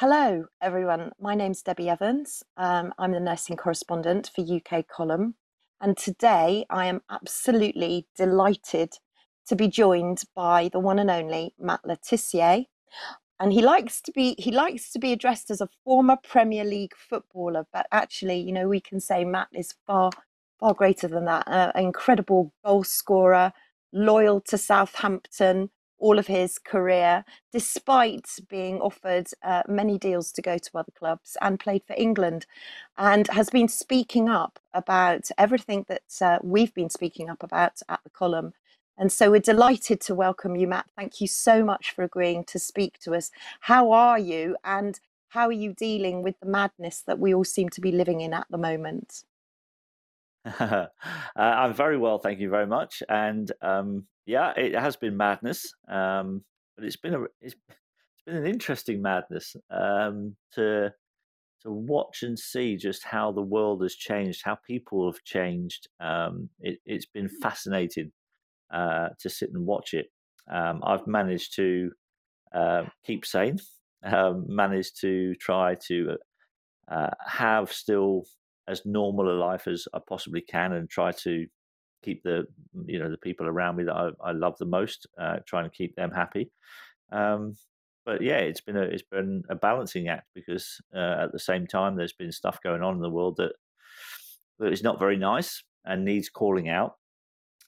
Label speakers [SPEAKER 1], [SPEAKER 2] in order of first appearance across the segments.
[SPEAKER 1] Hello, everyone. My name's Debbie Evans. Um, I'm the nursing correspondent for UK Column. And today I am absolutely delighted to be joined by the one and only Matt Le Tissier. And he likes to be he likes to be addressed as a former Premier League footballer, but actually, you know, we can say Matt is far far greater than that. Uh, an incredible goal scorer, loyal to Southampton, all of his career, despite being offered uh, many deals to go to other clubs and played for England, and has been speaking up about everything that uh, we've been speaking up about at the column. And so we're delighted to welcome you, Matt. Thank you so much for agreeing to speak to us. How are you, and how are you dealing with the madness that we all seem to be living in at the moment?
[SPEAKER 2] uh, I'm very well, thank you very much. And um, yeah, it has been madness, um, but it's been a it's, it's been an interesting madness um, to to watch and see just how the world has changed, how people have changed. Um, it, has been fascinating uh, to sit and watch it. Um, I've managed to uh, keep sane, um, managed to try to uh, have still as normal a life as I possibly can, and try to keep the you know the people around me that I, I love the most, uh, trying to keep them happy. Um, but yeah, it's been a it's been a balancing act because uh, at the same time there's been stuff going on in the world that that is not very nice and needs calling out,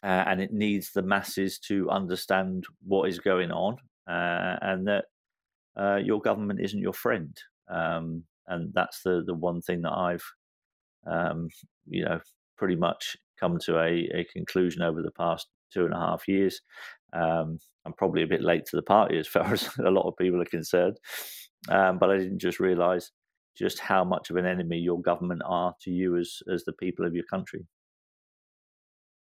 [SPEAKER 2] uh, and it needs the masses to understand what is going on uh, and that uh, your government isn't your friend. Um, and that's the the one thing that I've um, you know pretty much come to a, a conclusion over the past two and a half years. Um, I'm probably a bit late to the party as far as a lot of people are concerned, um, but I didn't just realise just how much of an enemy your government are to you as as the people of your country.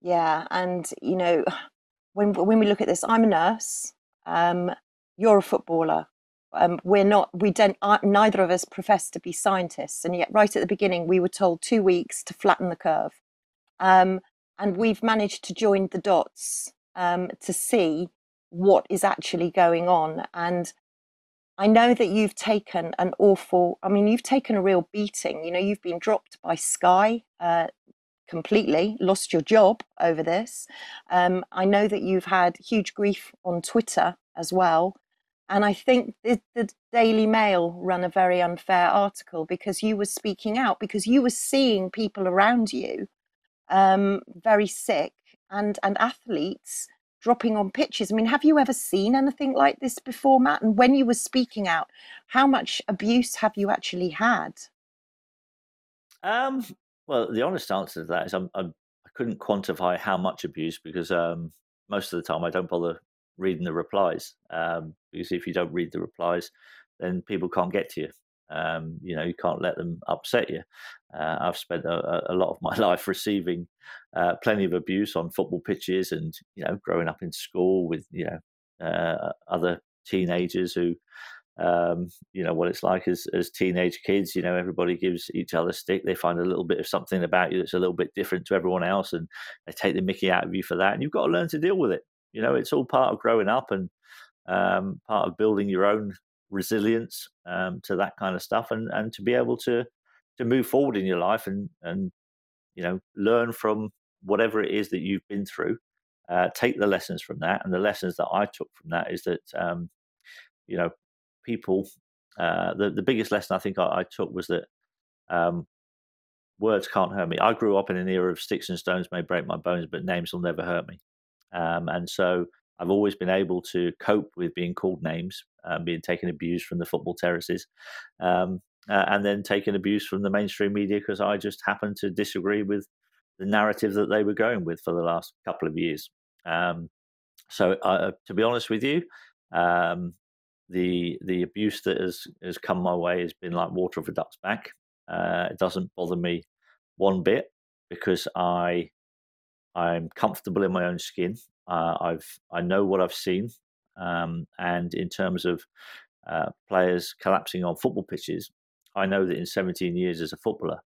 [SPEAKER 1] Yeah, and you know, when when we look at this, I'm a nurse. Um, you're a footballer. Um, we're not. We don't. Uh, neither of us profess to be scientists, and yet, right at the beginning, we were told two weeks to flatten the curve. Um, and we've managed to join the dots um, to see what is actually going on. And I know that you've taken an awful, I mean, you've taken a real beating. You know, you've been dropped by Sky uh, completely, lost your job over this. Um, I know that you've had huge grief on Twitter as well. And I think the, the, Daily Mail run a very unfair article because you were speaking out, because you were seeing people around you um, very sick and and athletes dropping on pitches. I mean, have you ever seen anything like this before, Matt? And when you were speaking out, how much abuse have you actually had?
[SPEAKER 2] Um, well, the honest answer to that is I'm, I'm, I could not quantify how much abuse because um, most of the time I don't bother reading the replies um, because if you don't read the replies, then people can't get to you. Um, you know, you can't let them upset you. Uh, I've spent a, a, lot of my life receiving uh, plenty of abuse on football pitches, and you know, growing up in school with you know uh, other teenagers who, um, you know, what it's like as as teenage kids. You know, everybody gives each other stick. They find a little bit of something about you that's a little bit different to everyone else, and they take the Mickey out of you for that. And you've got to learn to deal with it. You know, it's all part of growing up and um, part of building your own resilience um, to that kind of stuff, and and to be able to to move forward in your life and and you know learn from whatever it is that you've been through. Uh, take the lessons from that, and the lessons that I took from that is that um, you know people. Uh, the the biggest lesson I think I, I took was that um, words can't hurt me. I grew up in an era of sticks and stones may break my bones, but names will never hurt me. Um, and so I've always been able to cope with being called names, um, being taken abuse from the football terraces, um, uh, and then taking abuse from the mainstream media because I just happened to disagree with the narrative that they were going with for the last couple of years. Um, so, uh, to be honest with you, um, the the abuse that has has come my way has been like water off a duck's back. Uh, it doesn't bother me one bit because I I'm comfortable in my own skin. Uh, I've I know what I've seen, um, and in terms of uh, players collapsing on football pitches, I know that in 17 years as a footballer,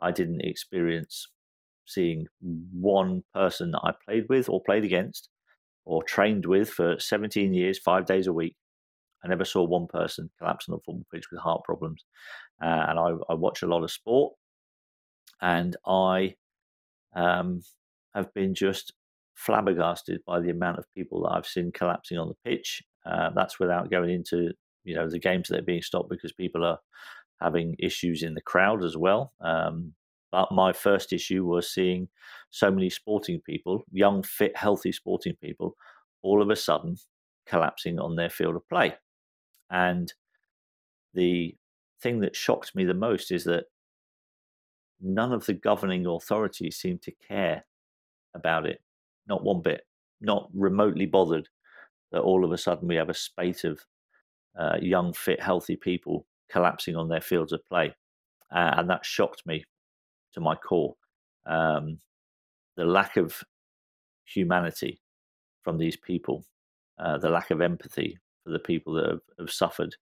[SPEAKER 2] I didn't experience seeing one person that I played with or played against or trained with for 17 years, five days a week, I never saw one person collapse on a football pitch with heart problems. Uh, and I, I, watch a lot of sport, and I um, have been just flabbergasted by the amount of people that I've seen collapsing on the pitch. Uh, that's without going into you know the games that are being stopped because people are having issues in the crowd as well. Um, but my first issue was seeing so many sporting people, young, fit, healthy sporting people, all of a sudden collapsing on their field of play. And the thing that shocked me the most is that none of the governing authorities seem to care about it, not one bit, not remotely bothered that all of a sudden we have a spate of uh, young, fit, healthy people collapsing on their fields of play. Uh, and that shocked me to my core. Um, the lack of humanity from these people, uh, the lack of empathy for the people that have, have suffered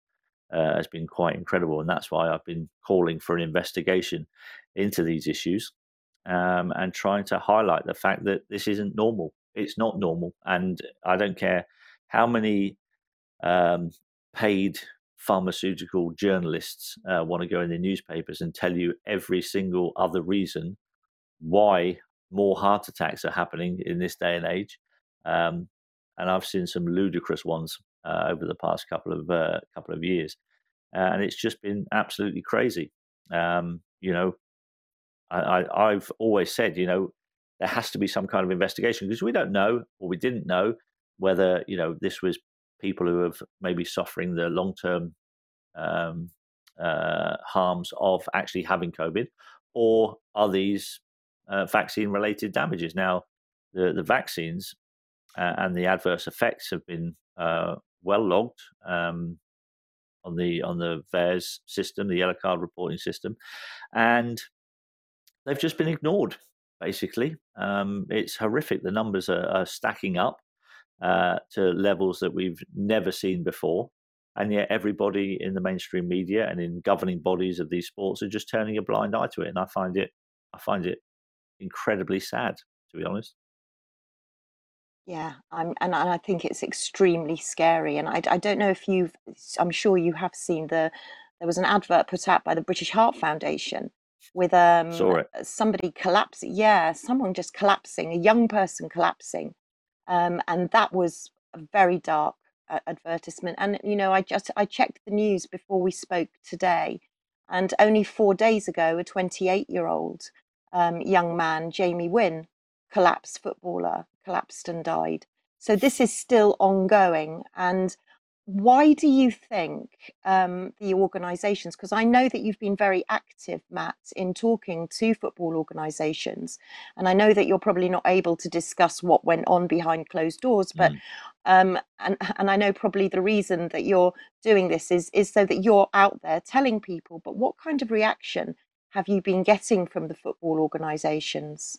[SPEAKER 2] uh, has been quite incredible. And that's why I've been calling for an investigation into these issues um, and trying to highlight the fact that this isn't normal. It's not normal. And I don't care how many um, paid pharmaceutical journalists uh, want to go in the newspapers and tell you every single other reason why more heart attacks are happening in this day and age. Um, and I've seen some ludicrous ones uh, over the past couple of uh, couple of years, and it's just been absolutely crazy. Um, you know, I, I've always said, you know, there has to be some kind of investigation because we don't know, or we didn't know, whether you know this was people who have maybe suffering the long term um, uh, harms of actually having COVID, or are these uh, vaccine related damages? Now, the, the vaccines uh, and the adverse effects have been uh, well logged um, on the on the VAERS system, the yellow card reporting system, and they've just been ignored. Basically, um, it's horrific. The numbers are, are stacking up uh, to levels that we've never seen before. And yet, everybody in the mainstream media and in governing bodies of these sports are just turning a blind eye to it. And I find it, I find it incredibly sad, to be honest.
[SPEAKER 1] Yeah, I'm, and, I think it's extremely scary. And I, I don't know if you've, I'm sure you have seen the, there was an advert put out by the British Heart Foundation with um somebody collapsing. Yeah, someone just collapsing, a young person collapsing um, and that was a very dark uh, advertisement. And you know, I just I checked the news before we spoke today, and only four days ago, a 28 year old um, young man, Jamie Wynn, collapsed footballer, collapsed and died. So this is still ongoing, and why do you think um, the organisations, because I know that you've been very active, Matt, in talking to football organisations, and I know that you're probably not able to discuss what went on behind closed doors, but mm. um, and and I know probably the reason that you're doing this is is so that you're out there telling people. But what kind of reaction have you been getting from the football organisations?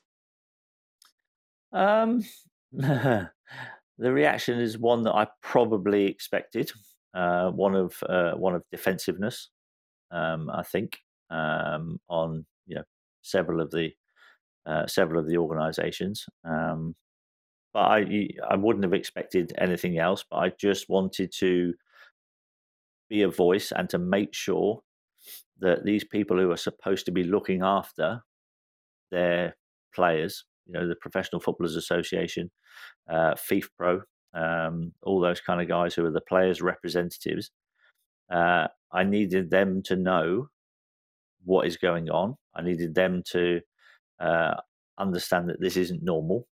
[SPEAKER 2] Um. The reaction is one that I probably expected. Uh, one of uh, one of defensiveness, um, I think, um, on you know several of the uh, several of the organisations. Um, but I I wouldn't have expected anything else. But I just wanted to be a voice and to make sure that these people who are supposed to be looking after their players you know the Professional Footballers Association, uh, FIFPro, um, all those kind of guys who are the players' representatives. Uh, I needed them to know what is going on. I needed them to uh, understand that this isn't normal.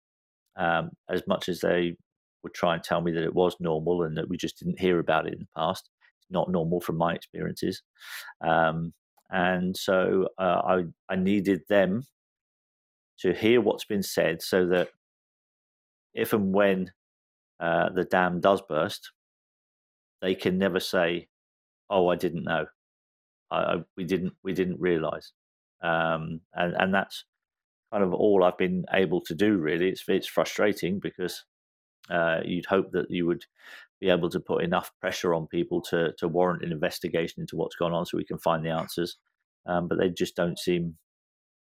[SPEAKER 2] Um, as much as they would try and tell me that it was normal and that we just didn't hear about it in the past, it's not normal from my experiences. Um, and so uh, I I needed them to hear what's been said so that if and when uh, the dam does burst, they can never say, "Oh, I didn't know. I, I we didn't we didn't realize." Um, and and that's kind of all I've been able to do. Really, it's it's frustrating because uh, you'd hope that you would be able to put enough pressure on people to to warrant an investigation into what's gone on, so we can find the answers. Um, but they just don't seem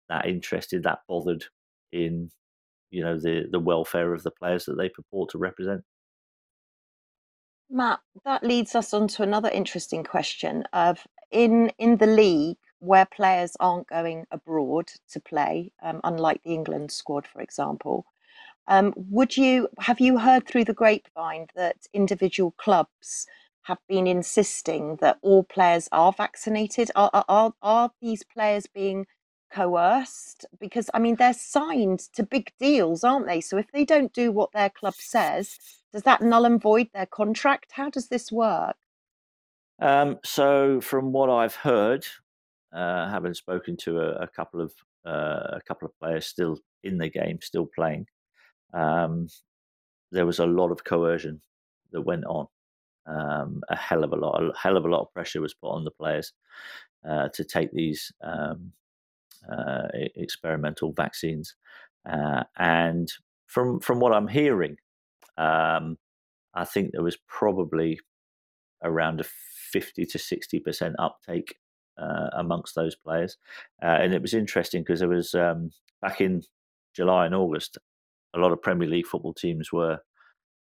[SPEAKER 2] that interested, that bothered in you know the the welfare of the players that they purport to represent.
[SPEAKER 1] Matt, that leads us on to another interesting question of in in the league where players aren't going abroad to play, um, unlike the England squad, for example. Um, would you have you heard through the grapevine that individual clubs have been insisting that all players are vaccinated? Are are are these players being coerced? Because I mean, they're signed to big deals, aren't they? So if they don't do what their club says, does that null and void their contract? How does this work?
[SPEAKER 2] Um, so, from what I've heard, uh, having spoken to a, a couple of uh, a couple of players still in the game, still playing, um, there was a lot of coercion that went on. Um, a hell of a lot, a hell of a lot of pressure was put on the players uh, to take these um, experimental vaccines. Uh, and from from what I'm hearing, um, I think there was probably around a 50 to 60 percent uptake uh, amongst those players. Uh, and it was interesting because there was um, back in July and August, a lot of Premier League football teams were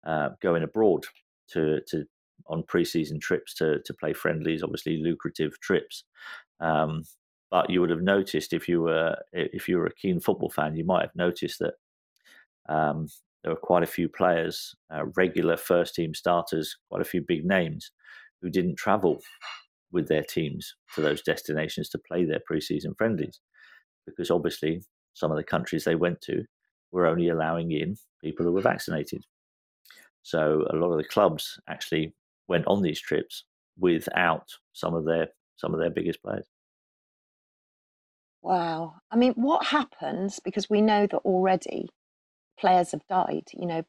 [SPEAKER 2] uh, going abroad to to on pre-season trips to to play friendlies, obviously lucrative trips. Um, but you would have noticed if you were if you were a keen football fan, you might have noticed that um, there were quite a few players, uh, regular first team starters, quite a few big names who didn't travel with their teams to those destinations to play their preseason friendlies because obviously some of the countries they went to were only allowing in people who were vaccinated. So a lot of the clubs actually went on these trips without some of their some of their biggest players.
[SPEAKER 1] Wow. I mean, what happens because we know that already players have died, you know,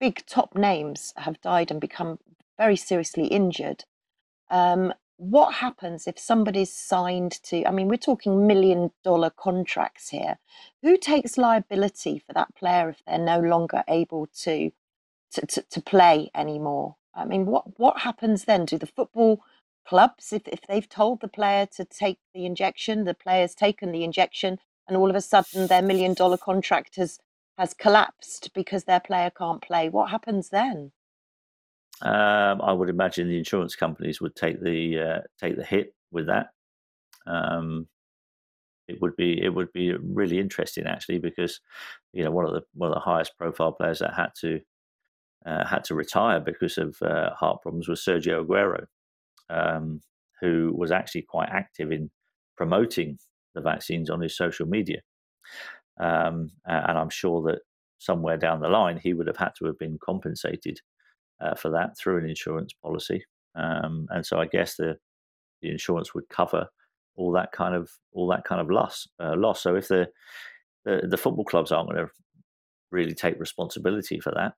[SPEAKER 1] big top names have died and become very seriously injured. Um, what happens if somebody's signed to, I mean, we're talking million dollar contracts here. Who takes liability for that player if they're no longer able to, to, to, to play anymore? I mean, what, what happens then? Do the football clubs, if, if they've told the player to take the injection, the player's taken the injection, and all of a sudden their million dollar contract has, has collapsed because their player can't play, what happens then?
[SPEAKER 2] Um, I would imagine the insurance companies would take the uh, take the hit with that. Um, it would be it would be really interesting actually because you know one of the one of the highest profile players that had to uh, had to retire because of uh, heart problems was Sergio Aguero, um, who was actually quite active in promoting the vaccines on his social media. Um, and I'm sure that somewhere down the line he would have had to have been compensated uh, for that through an insurance policy. Um, and so I guess the the insurance would cover all that kind of all that kind of loss uh, loss. So if the, the, the football clubs aren't going to really take responsibility for that,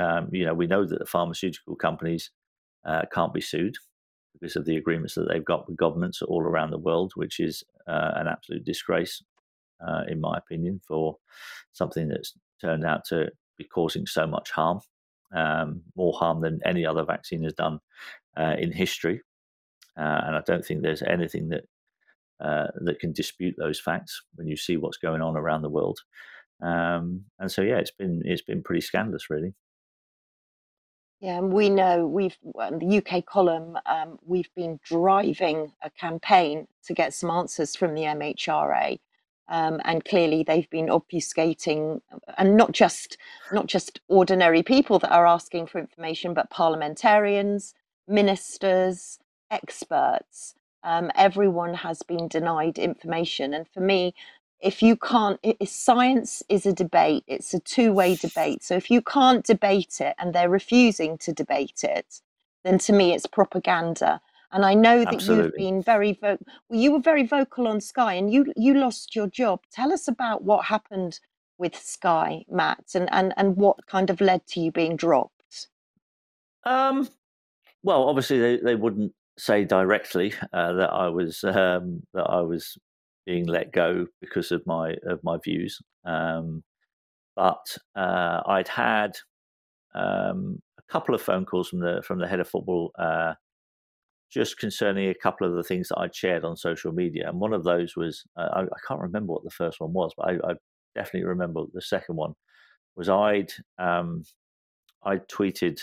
[SPEAKER 2] um, you know, we know that the pharmaceutical companies uh, can't be sued because of the agreements that they've got with governments all around the world, which is uh, an absolute disgrace, uh, in my opinion, for something that's turned out to be causing so much harm, um, more harm than any other vaccine has done uh, in history. Uh, and I don't think there's anything that uh, that can dispute those facts when you see what's going on around the world. Um, and so, yeah, it's been it's been pretty scandalous, really.
[SPEAKER 1] Yeah, and we know we've the UK column. Um, we've been driving a campaign to get some answers from the MHRA, um, and clearly they've been obfuscating, and not just not just ordinary people that are asking for information, but parliamentarians, ministers, experts. Um, everyone has been denied information, and for me, if you can't it, science is a debate it's a two-way debate. So if you can't debate it and they're refusing to debate it then to me it's propaganda. And i know that
[SPEAKER 2] Absolutely.
[SPEAKER 1] you've been very vocal well, you were very vocal on sky and you you lost your job. Tell us about what happened with sky matt and and, and what kind of led to you being dropped?
[SPEAKER 2] Um well obviously they, they wouldn't say directly uh, that i was um, that i was being let go because of my of my views. Um, but uh, I'd had um, a couple of phone calls from the from the head of football, uh, just concerning a couple of the things that I'd shared on social media. And one of those was uh, I, I, can't remember what the first one was, but I, I definitely remember the second one was I'd um, I tweeted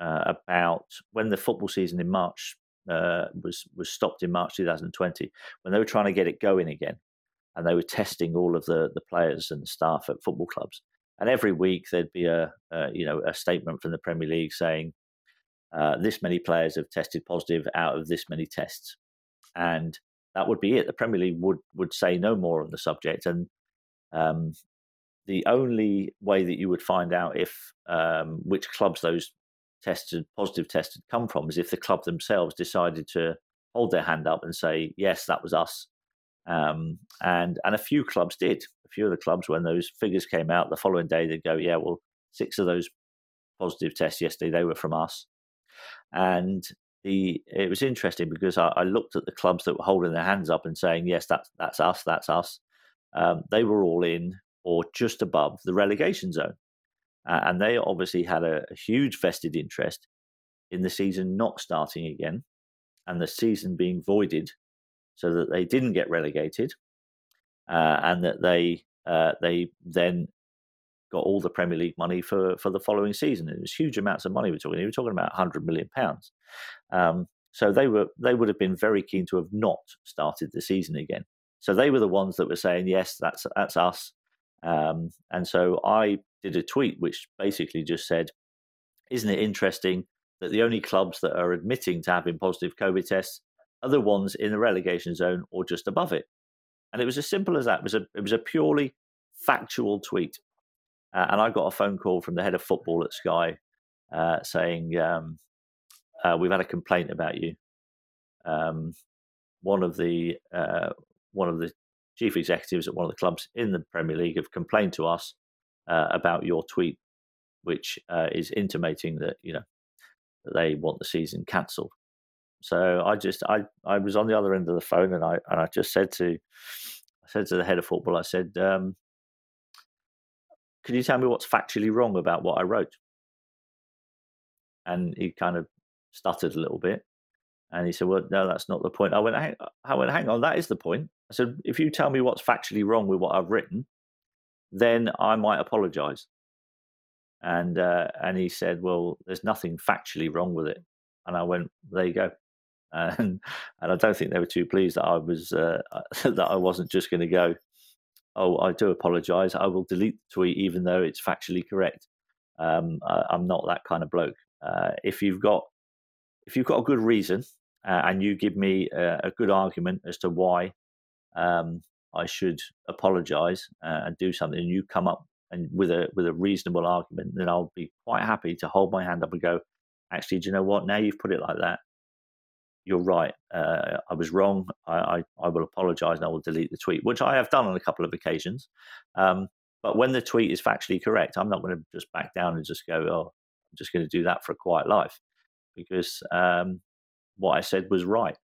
[SPEAKER 2] uh, about when the football season in March uh, was was stopped in March 2020 when they were trying to get it going again, and they were testing all of the the players and staff at football clubs. And every week there'd be a, a you know a statement from the Premier League saying uh, this many players have tested positive out of this many tests, and that would be it. The Premier League would would say no more on the subject, and um, the only way that you would find out if um, which clubs those tested positive tests had come from is if the club themselves decided to hold their hand up and say yes that was us. Um, and and a few clubs did. A few of the clubs when those figures came out the following day they'd go yeah well six of those positive tests yesterday they were from us. And the it was interesting because I, I looked at the clubs that were holding their hands up and saying yes that's that's us that's us. Um, they were all in or just above the relegation zone. Uh, and they obviously had a, a, huge vested interest in the season not starting again and the season being voided so that they didn't get relegated uh, and that they uh, they then got all the Premier League money for, for the following season. It was huge amounts of money we're talking. We were talking about 100 million pounds. Um, so they were they would have been very keen to have not started the season again. So they were the ones that were saying, yes, that's that's us. Um, and so I did a tweet which basically just said, Isn't it interesting that the only clubs that are admitting to having positive COVID tests are the ones in the relegation zone or just above it? And it was as simple as that. It was a, it was a purely factual tweet. Uh, and I got a phone call from the head of football at Sky uh, saying, um, uh, We've had a complaint about you. Um, one of the uh, one of the chief executives at one of the clubs in the Premier League have complained to us uh, about your tweet, which uh, is intimating that you know they want the season cancelled. So I just I I was on the other end of the phone and I and I just said to I said to the head of football I said, um, "Could you tell me what's factually wrong about what I wrote?" And he kind of stuttered a little bit, and he said, "Well, no, that's not the point." I went, "I went, hang on, that is the point." I said, if you tell me what's factually wrong with what I've written, then I might apologize. And uh, and he said, well, there's nothing factually wrong with it. And I went, there you go. And and I don't think they were too pleased that I was uh, that I wasn't just going to go. Oh, I do apologize. I will delete the tweet even though it's factually correct. Um, I, am not that kind of bloke. Uh, if you've got if you've got a good reason uh, and you give me a, a, good argument as to why um, I should apologise uh, and do something, and you come up and with a with a reasonable argument, then I'll be quite happy to hold my hand up and go, actually, do you know what? Now you've put it like that, you're right. Uh, I was wrong. I, I, I will apologise and I will delete the tweet, which I have done on a couple of occasions. Um, but when the tweet is factually correct, I'm not going to just back down and just go, oh, I'm just going to do that for a quiet life, because um, what I said was right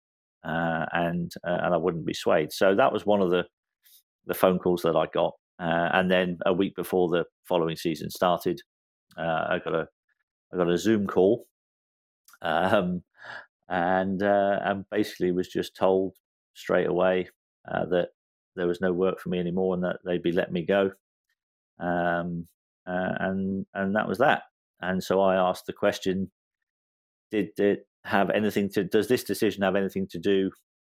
[SPEAKER 2] uh, and uh, and I wouldn't be swayed. So that was one of the the phone calls that I got. Uh, and then a week before the following season started, uh, I got a I got a Zoom call, um, and uh, and basically was just told straight away uh, that there was no work for me anymore and that they'd be letting me go. Um, and and that was that. And so I asked the question: Did it have anything to does this decision have anything to do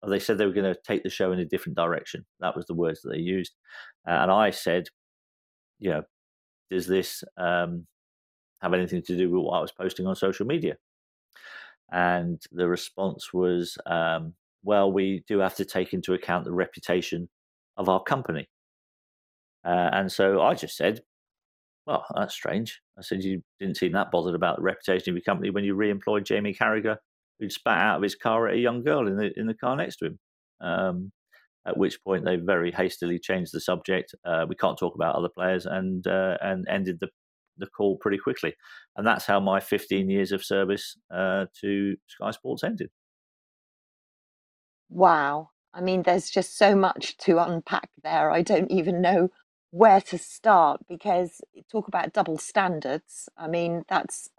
[SPEAKER 2] they said they were going to take the show in a different direction. That was the words that they used. Uh, and i said you know does this um, have anything to do with what i was posting on social media? And the response was um, well we do have to take into account the reputation of our company. Uh, and so i just said well, that's strange. I said, You didn't seem that bothered about the reputation of your company when you re employed Jamie Carragher, who'd spat out of his car at a young girl in the, in the car next to him. Um, at which point they very hastily changed the subject. Uh, we can't talk about other players and uh, and ended the, the call pretty quickly. And that's how my 15 years of service uh, to Sky Sports ended.
[SPEAKER 1] Wow. I mean, there's just so much to unpack there. I don't even know where to start because talk about double standards. I mean, that's,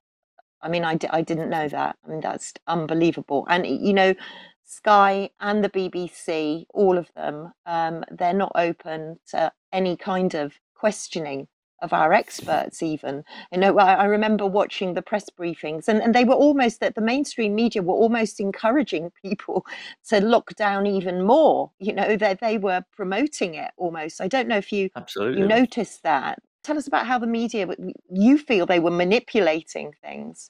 [SPEAKER 1] I mean, I, I didn't know that. I mean, that's unbelievable. And, you know, Sky and the BBC, all of them, um, they're not open to any kind of questioning of our experts even. You know I, I, remember watching the press briefings and, and they were almost that the mainstream media were almost encouraging people to lock down even more. You know that they, they were promoting it almost. I don't know if you
[SPEAKER 2] absolutely.
[SPEAKER 1] you noticed that tell us about how the media you feel they were manipulating things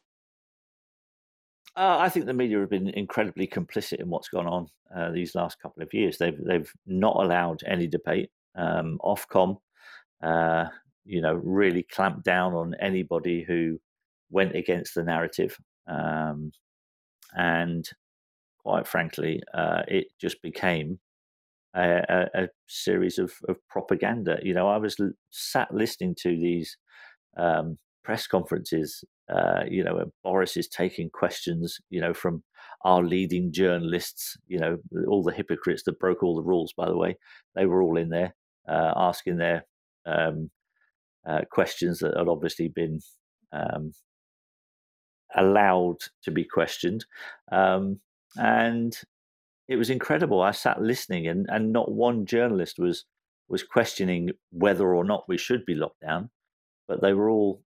[SPEAKER 2] uh, I think the media have been incredibly complicit in what's gone on uh, these last couple of years. They've they've not allowed any debate. Um, Ofcom, uh, you know, really clamped down on anybody who went against the narrative, um, and quite frankly, uh, it just became a, a, series of, of, propaganda. You know, I was l- sat listening to these um, press conferences uh, you know, Boris is taking questions, you know, from our leading journalists, you know, all the hypocrites that broke all the rules, by the way, they were all in there uh, asking their um, uh, questions that had obviously been um, allowed to be questioned. Um, and it was incredible. I sat listening, and, and not one journalist was was questioning whether or not we should be locked down, but they were all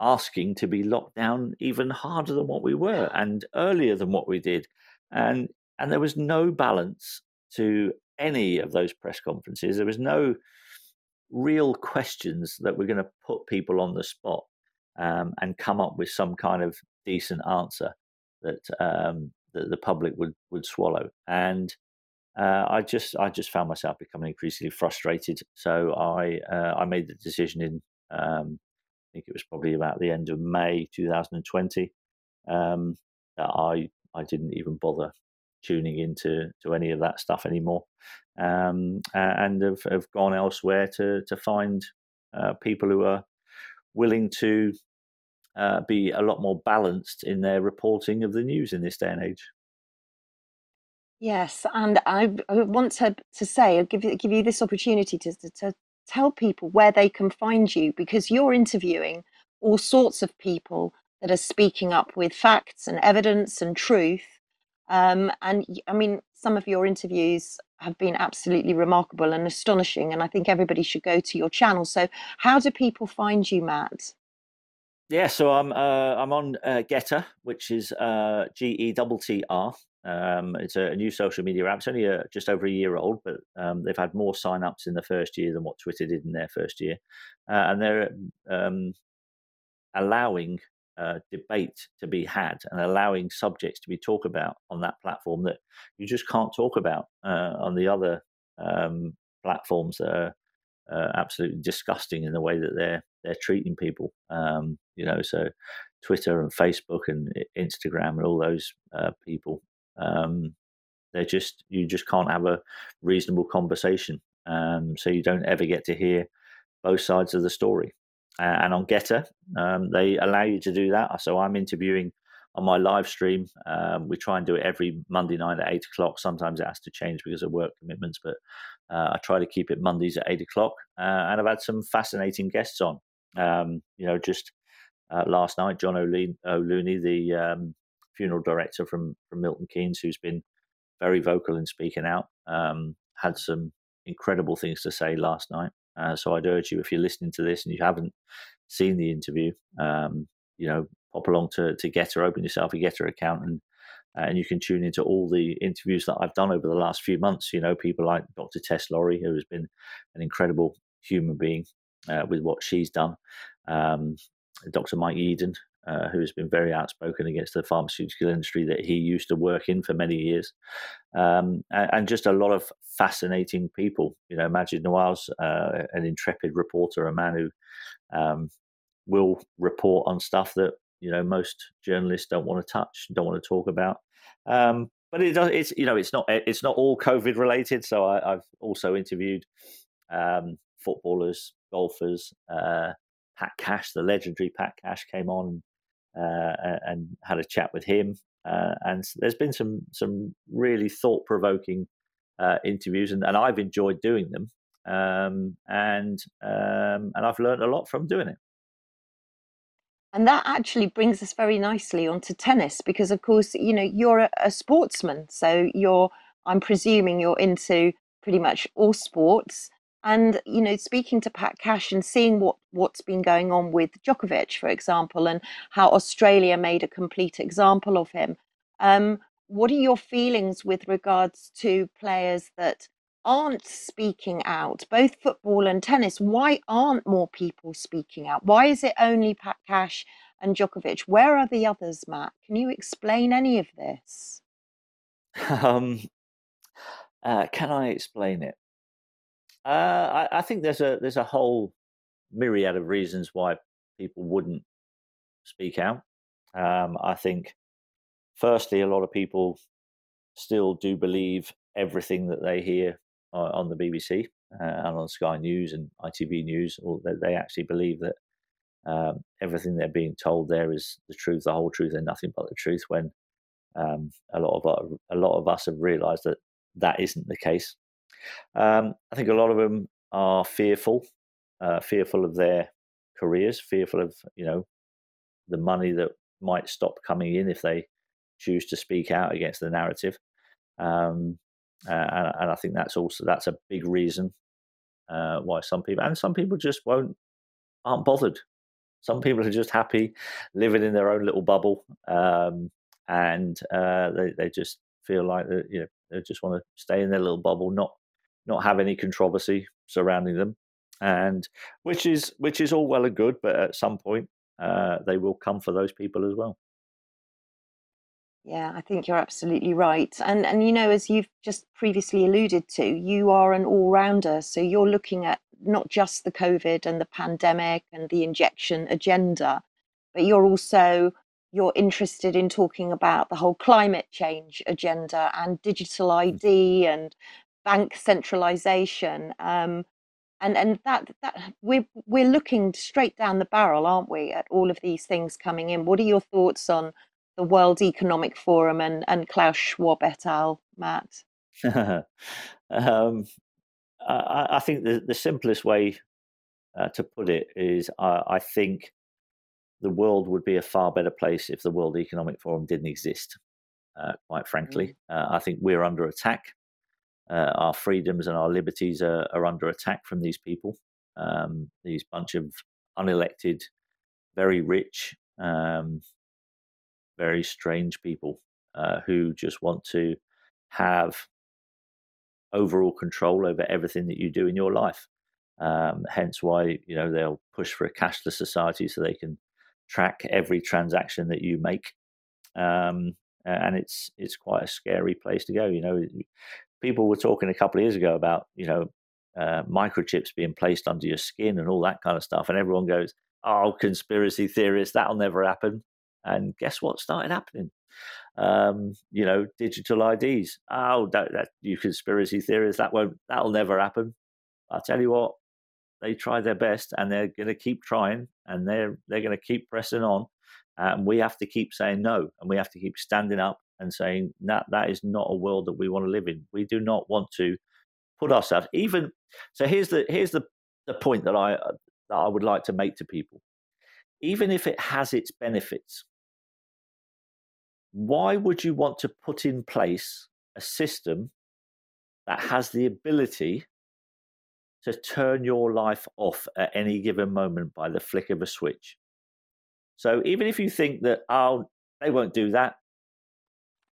[SPEAKER 2] asking to be locked down even harder than what we were and earlier than what we did. And and there was no balance to any of those press conferences. There was no real questions that were going to put people on the spot um, and come up with some kind of decent answer that um, that the public would would swallow. And uh, I just I just found myself becoming increasingly frustrated. So I uh, I made the decision in um, I think it was probably about the end of May 2020 um, that I I didn't even bother tuning into to any of that stuff anymore, um, and have, have gone elsewhere to to find uh, people who are willing to uh, be a lot more balanced in their reporting of the news in this day and age.
[SPEAKER 1] Yes, and I, want to, to say, give give you this opportunity to, to, tell people where they can find you because you're interviewing all sorts of people that are speaking up with facts and evidence and truth. Um, and I mean, some of your interviews have been absolutely remarkable and astonishing, and I think everybody should go to your channel. So, how do people find you, Matt?
[SPEAKER 2] Yeah, so I'm uh, I'm on uh, Gettr, which is uh, G E T T R, um, it's a, a, new social media app. It's only a, uh, just over a year old, but um, they've had more sign-ups in the first year than what Twitter did in their first year, uh, and they're um, allowing uh, debate to be had and allowing subjects to be talked about on that platform that you just can't talk about uh, on the other um, platforms that are uh, absolutely disgusting in the way that they're they're treating people. Um, you know, so Twitter and Facebook and Instagram and all those uh, people um, they're just you just can't have a reasonable conversation. Um, so you don't ever get to hear both sides of the story. Uh, and on Gettr, um, they allow you to do that. So I'm interviewing on my live stream. Um, we try and do it every Monday night at eight o'clock. Sometimes it has to change because of work commitments, but uh, I try to keep it Mondays at eight o'clock. Uh, and I've had some fascinating guests on. Um, you know, just uh, last night, John O'Looney, the um, funeral director from from Milton Keynes, who's been very vocal in speaking out. Um, had some incredible things to say last night. Uh, so I'd urge you, if you're listening to this and you haven't seen the interview, um, you know, pop along to to Gettr, open yourself a Gettr account, and and you can tune into all the interviews that I've done over the last few months. You know, people like Dr. Tess Lawrie, who has been an incredible human being uh, with what she's done. Um, Dr. Mike Yeadon, uh, who has been very outspoken against the pharmaceutical industry that he used to work in for many years, um, and, and, just a lot of fascinating people. You know, Maajid Nawaz, uh, an intrepid reporter, a man who um, will report on stuff that you know most journalists don't want to touch, don't want to talk about. Um, but it does, it's you know it's not it's not all COVID related. So I, have also interviewed um, footballers, golfers. Uh, Pat Cash, the legendary Pat Cash, came on uh, and had a chat with him. Uh, and there's been some some really thought provoking uh, interviews, and, and, I've enjoyed doing them. Um, and um, and I've learned a lot from doing it.
[SPEAKER 1] And that actually brings us very nicely onto tennis, because of course, you know, you're a, a sportsman, so you're. I'm presuming you're into pretty much all sports. And you know, speaking to Pat Cash and seeing what what's been going on with Djokovic, for example, and how Australia made a complete example of him. Um, what are your feelings with regards to players that aren't speaking out, both football and tennis? Why aren't more people speaking out? Why is it only Pat Cash and Djokovic? Where are the others, Matt? Can you explain any of this?
[SPEAKER 2] Um, uh, can I explain it? Uh, I, I, think there's a there's a whole myriad of reasons why people wouldn't speak out. Um, I think, firstly, a lot of people still do believe everything that they hear on the BBC uh, and on Sky News and ITV News, that they actually believe that um, everything they're being told there is the truth, the whole truth, and nothing but the truth. When um, a lot of a lot of us have realised that that isn't the case. Um, I think a lot of them are fearful, uh, fearful of their careers, fearful of you know the money that might stop coming in if they choose to speak out against the narrative. Um, uh, and, and, I think that's also that's a big reason uh, why some people and some people just won't aren't bothered. Some people are just happy living in their own little bubble, um, and uh, they they just feel like you know they just want to stay in their little bubble, not not have any controversy surrounding them, and which is which is all well and good, but at some point uh, they will come for those people as well.
[SPEAKER 1] Yeah, I think you're absolutely right. And and you know, as you've just previously alluded to, you are an all-rounder. So you're looking at not just the COVID and the pandemic and the injection agenda, but you're also you're interested in talking about the whole climate change agenda and digital mm. ID and bank centralization. Um, and and that that we're we're looking straight down the barrel, aren't we, at all of these things coming in? What are your thoughts on the World Economic Forum and and Klaus Schwab et al, Matt?
[SPEAKER 2] um, I, I, think the the simplest way uh, to put it is I, I think the world would be a far better place if the World Economic Forum didn't exist. Uh, quite frankly, mm. uh, I think we're under attack uh, our freedoms and our liberties are, are, under attack from these people, um, these bunch of unelected, very rich, um, very strange people uh, who just want to have overall control over everything that you do in your life. Um, hence, why you know they'll push for a cashless society so they can track every transaction that you make. Um, and it's it's quite a scary place to go. You know, people were talking a couple of years ago about you know uh, microchips being placed under your skin and all that kind of stuff, and everyone goes, "Oh, conspiracy theorists, that'll never happen." And guess what started happening? Um, you know, digital IDs. Oh, that, that, you conspiracy theorists, that won't, that'll never happen. I tell you what, they try their best, and they're going to keep trying, and they're they're going to keep pressing on, and we have to keep saying no, and we have to keep standing up and saying that that is not a world that we want to live in. We do not want to put ourselves even. So here's the here's the the point that I that I would like to make to people. Even if it has its benefits, why would you want to put in place a system that has the ability to turn your life off at any given moment by the flick of a switch? So even if you think that oh they won't do that,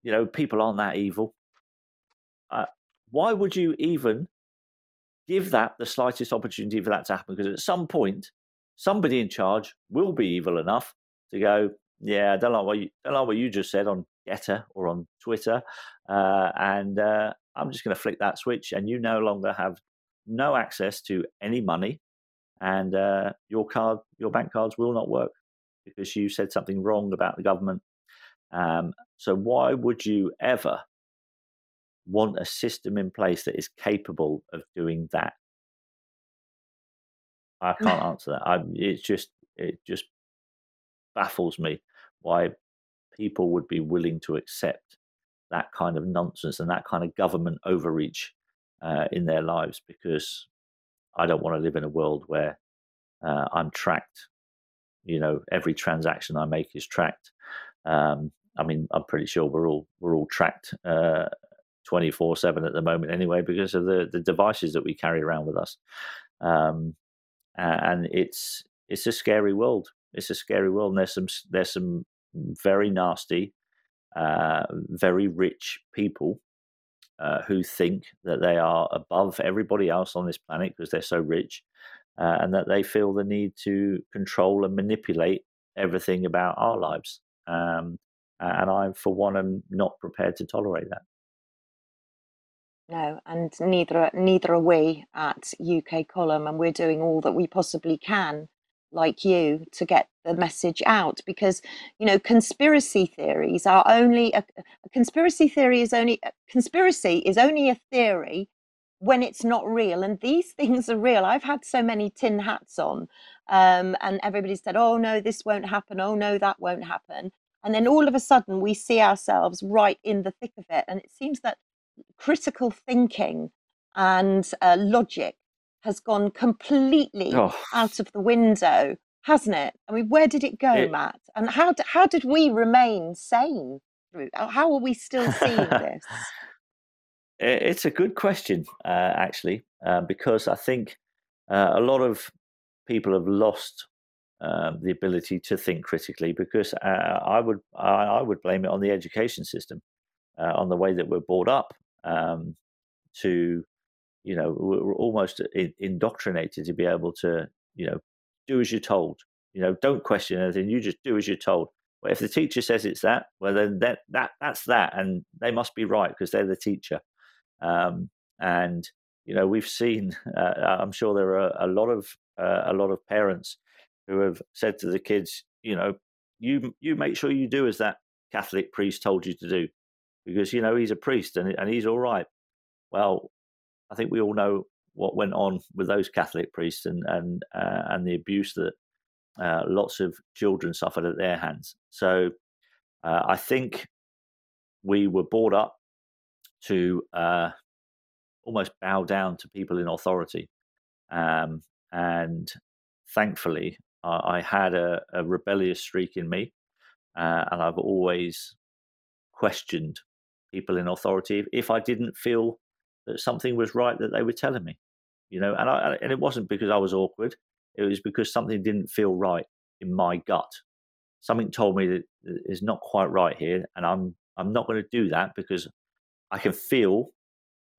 [SPEAKER 2] you know, people aren't that evil. Uh, why would you even give that the slightest opportunity for that to happen? Because at some point, somebody in charge will be evil enough to go, yeah, I don't like what you, don't like what you just said on GETTR or on Twitter, uh, and uh, I'm just going to flick that switch, and you no longer have no access to any money, and uh, your card, your bank cards will not work because you said something wrong about the government um, so, why would you ever want a system in place that is capable of doing that? I can't answer that. I, it's just it just baffles me why people would be willing to accept that kind of nonsense and that kind of government overreach uh, in their lives because I don't want to live in a world where uh, I'm tracked. You know, every transaction I make is tracked. Um, I mean, I'm pretty sure we're all we're all tracked uh, 24 7 at the moment anyway because of the, the devices that we carry around with us. Um, and it's it's a scary world. It's a scary world. And there's some there's some very nasty, uh, very rich people uh, who think that they are above everybody else on this planet because they're so rich, uh, and that they feel the need to control and manipulate everything about our lives. Um, and I, for one, am not prepared to tolerate that.
[SPEAKER 1] No, and neither neither are we at UK Column, and we're doing all that we possibly can, like you, to get the message out. Because you know, conspiracy theories are only a, a conspiracy theory is only conspiracy is only a theory when it's not real, and these things are real. I've had so many tin hats on, um, and everybody said, "Oh no, this won't happen. Oh no, that won't happen." And then all of a sudden, we see ourselves right in the thick of it, and it seems that critical thinking and uh, logic has gone completely oh. out of the window, hasn't it? I mean, where did it go, it, Matt? And how d- how did we remain sane? How are we still seeing this?
[SPEAKER 2] It's a good question, uh, actually, uh, because I think uh, a lot of people have lost um, the ability to think critically. Because uh, I would I, I, would blame it on the education system, uh, on the way that we're brought up um, to, you know, we're almost indoctrinated to be able to, you know, do as you're told. You know, don't question anything. You just do as you're told. But if the teacher says it's that, well, then that, that that's that, and they must be right because they're the teacher. Um, and you know, we've seen. Uh, I'm sure there are a lot of uh, a lot of parents who have said to the kids, you know, you you make sure you do as that Catholic priest told you to do because you know he's a priest and and he's all right. Well, I think we all know what went on with those Catholic priests and and uh, and the abuse that uh, lots of children suffered at their hands. So uh, I think we were brought up to uh, almost bow down to people in authority, um, and thankfully I had a, a, rebellious streak in me, uh, and I've always questioned people in authority if I didn't feel that something was right that they were telling me, you know. And I and it wasn't because I was awkward; it was because something didn't feel right in my gut. Something told me that is not quite right here, and I'm I'm not going to do that because I can feel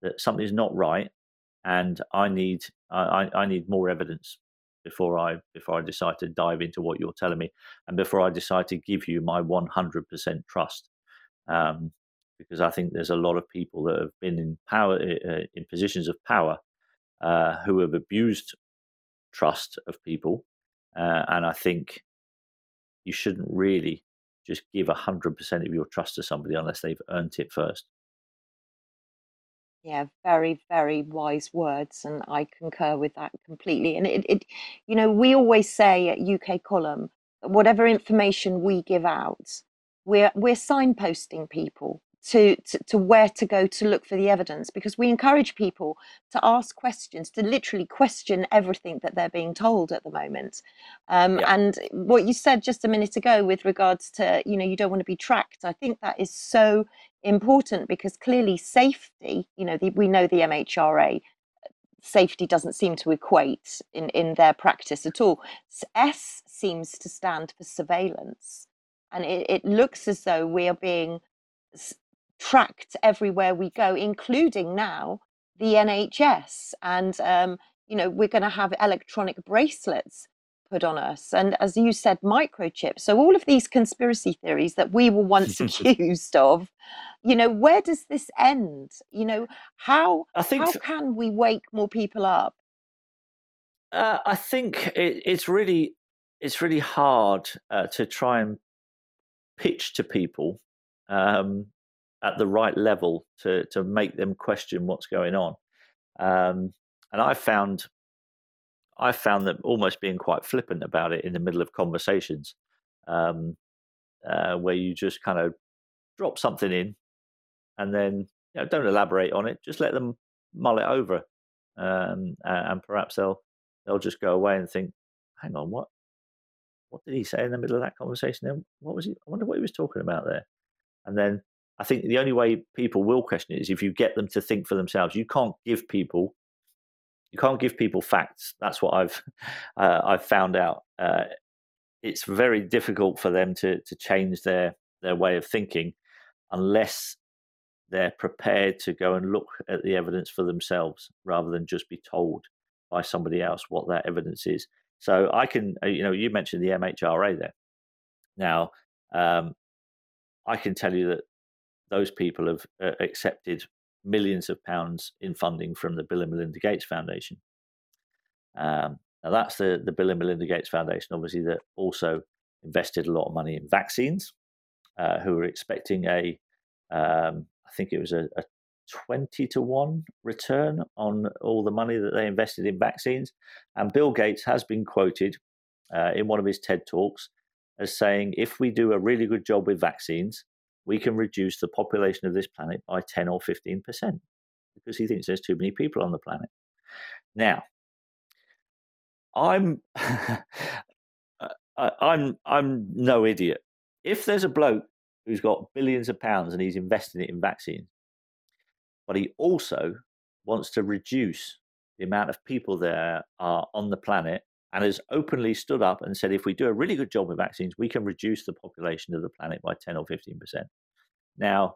[SPEAKER 2] that something's not right, and I need I, I need more evidence before I before I decide to dive into what you're telling me, and before I decide to give you my 100% trust. Um, because I think there's a lot of people that have been in power, uh, in positions of power, uh, who have abused trust of people, uh, and I think you shouldn't really just give hundred percent of your trust to somebody unless they've earned it first.
[SPEAKER 1] Yeah, very, very wise words, and I concur with that completely. And it, it you know, we always say at UK Column that whatever information we give out, we're we're signposting people to, to, to where to go to look for the evidence because we encourage people to ask questions to literally question everything that they're being told at the moment um, yeah. and what you said just a minute ago with regards to you know you don't want to be tracked i think that is so important because clearly safety you know the, we know the mhra safety doesn't seem to equate in in their practice at all s seems to stand for surveillance and it, it looks as though we are being tracked everywhere we go, including now the NHS. And, um, you know, we're going to have electronic bracelets put on us. And as you said, microchips. So all of these conspiracy theories that we were once accused of, you know, where does this end? You know, how, I think how can we wake more people up?
[SPEAKER 2] Uh, I think it, it's really it's really hard uh, to try and pitch to people um, at the right level to to make them question what's going on. Um, and I found I found that almost being quite flippant about it in the middle of conversations, um, uh, where you just kind of drop something in, and then you know, don't elaborate on it. Just let them mull it over, um, and perhaps they'll they'll just go away and think, "Hang on, what what did he say in the middle of that conversation? Then what was he? I wonder what he was talking about there." And then I think the only way people will question it is if you get them to think for themselves. You can't give people you can't give people facts. That's what I've uh, I've found out. Uh, it's very difficult for them to to change their their way of thinking unless they're prepared to go and look at the evidence for themselves rather than just be told by somebody else what that evidence is. So I can, uh, you know, you mentioned the MHRA there. Now, um, I can tell you that those people have uh, accepted millions of pounds in funding from the Bill and Melinda Gates Foundation. Um, now, that's the, the Bill and Melinda Gates Foundation, obviously, that also invested a lot of money in vaccines, uh, who were expecting a, um, I think it was a, a 20 to 1 return on all the money that they invested in vaccines. And Bill Gates has been quoted uh, in one of his TED Talks as saying, if we do a really good job with vaccines, we can reduce the population of this planet by 10 or 15% because he thinks there's too many people on the planet. Now, I'm I'm I'm no idiot. If there's a bloke who's got billions of pounds and he's investing it in vaccines, but he also wants to reduce the amount of people there are on the planet and has openly stood up and said if we do a really good job with vaccines, we can reduce the population of the planet by 10 or 15%. Now,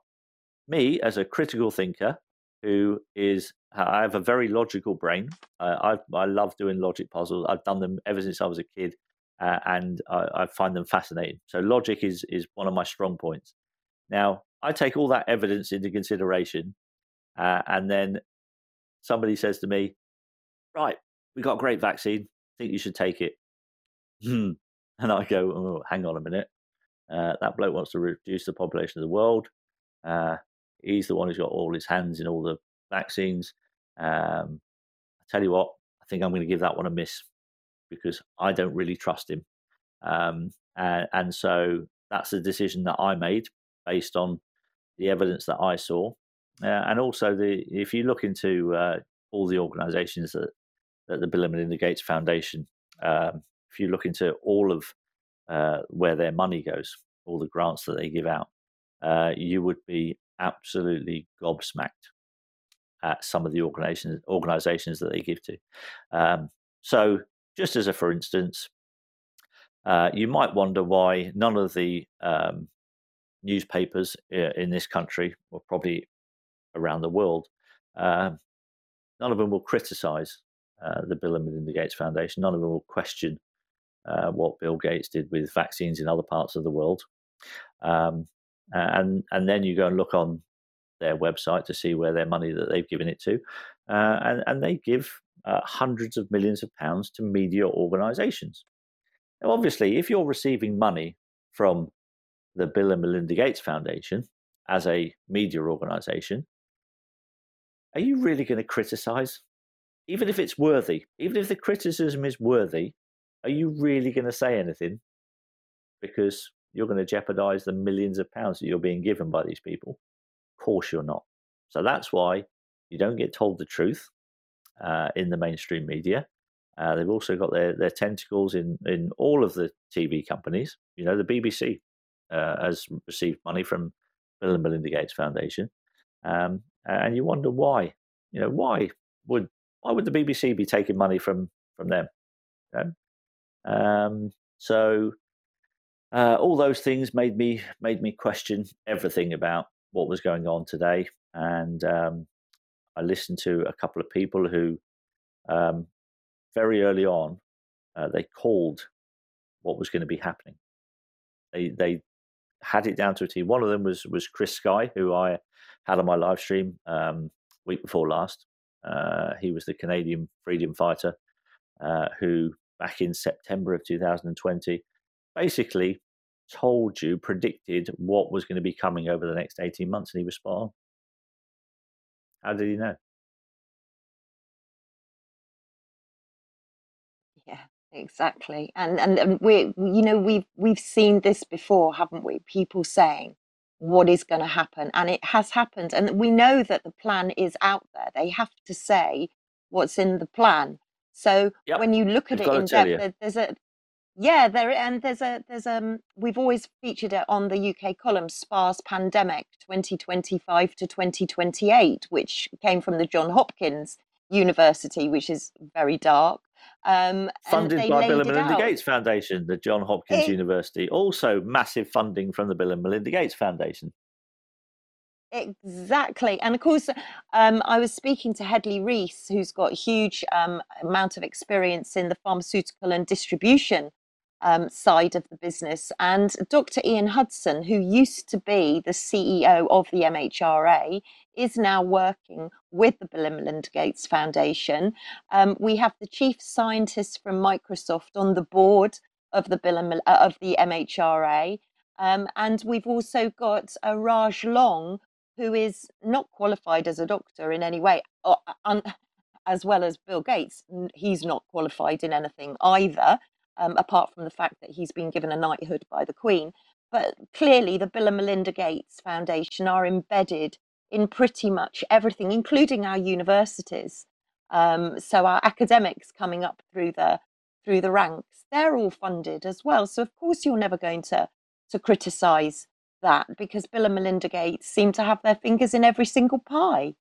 [SPEAKER 2] me as a critical thinker who is, I have a very logical brain. Uh, I, I love doing logic puzzles. I've done them ever since I was a kid. Uh, and I, I, find them fascinating. So logic is is one of my strong points. Now I take all that evidence into consideration, uh, and then somebody says to me, "Right, we got a great vaccine. Think you should take it." Hmm. And I go, oh, "Hang on a minute. Uh, that bloke wants to reduce the population of the world. Uh, he's the one who's got all his hands in all the vaccines. Um, I tell you what, I think I'm going to give that one a miss because I don't really trust him. Um, and, and, so that's the decision that I made based on the evidence that I saw. Uh, and also, the if you look into uh, all the organisations that, that the Bill and Melinda Gates Foundation, um, if you look into all of uh, where their money goes, all the grants that they give out, uh, you would be absolutely gobsmacked at some of the organizations organizations that they give to. Um, so just as a for instance, uh, you might wonder why none of the um, newspapers in this country, or probably around the world, uh, none of them will criticize uh, the Bill and Melinda Gates Foundation. None of them will question uh, what Bill Gates did with vaccines in other parts of the world. Um, and and then you go and look on their website to see where their money that they've given it to, uh, and and they give uh, hundreds of millions of pounds to media organisations. Now, obviously, if you're receiving money from the Bill and Melinda Gates Foundation as a media organisation, are you really going to criticise? Even if it's worthy, even if the criticism is worthy, are you really going to say anything? Because you're going to jeopardise the millions of pounds that you're being given by these people. Of course, you're not. So that's why you don't get told the truth uh, in the mainstream media. Uh, they've also got their, their tentacles in, in all of the TV companies. You know, the BBC uh, has received money from Bill and Melinda Gates Foundation, um, and you wonder why. You know, why would why would the BBC be taking money from from them? You know? um, so uh, all those things made me made me question everything about what was going on today, and um, I listened to a couple of people who, um, very early on, uh, they called what was going to be happening. They they had it down to a T. One of them was was Chris Sky, who I had on my live stream um, week before last. Uh, he was the Canadian freedom fighter uh, who, back in September of 2020, basically told you, predicted what was going to be coming over the next 18 months, and he was spot on. How did he know?
[SPEAKER 1] Yeah, exactly. And and, we you know we've we've seen this before, haven't we? People saying what is going to happen and it has happened and we know that the plan is out there. They have to say what's in the plan. So
[SPEAKER 2] Yep,
[SPEAKER 1] when you look at
[SPEAKER 2] they've
[SPEAKER 1] it in depth, there's a Yeah, there and there's a there's um we've always featured it on the UK column SPARS Pandemic 2025 to 2028, which came from the John Hopkins University, which is very dark. Um,
[SPEAKER 2] Funded by Bill and Melinda out. Gates Foundation, the John Hopkins it, University. Also, massive funding from the Bill and Melinda Gates Foundation.
[SPEAKER 1] Exactly. And of course, um, I was speaking to Hedley Rees, who's got a huge um, amount of experience in the pharmaceutical and distribution um, side of the business. And Dr. Ian Hudson, who used to be the CEO of the MHRA, is now working with the Bill and Melinda Gates Foundation. Um, we have the chief scientist from Microsoft on the board of the Bill and, uh, of the MHRA. Um, and we've also got uh, Raj Long, who is not qualified as a doctor in any way, uh, as well as Bill Gates. He's not qualified in anything either, um, apart from the fact that he's been given a knighthood by the Queen. But clearly, the Bill and Melinda Gates Foundation are embedded in pretty much everything, including our universities. Um, so our academics coming up through the through the ranks, they're all funded as well. So of course, you're never going to to criticise that because Bill and Melinda Gates seem to have their fingers in every single pie.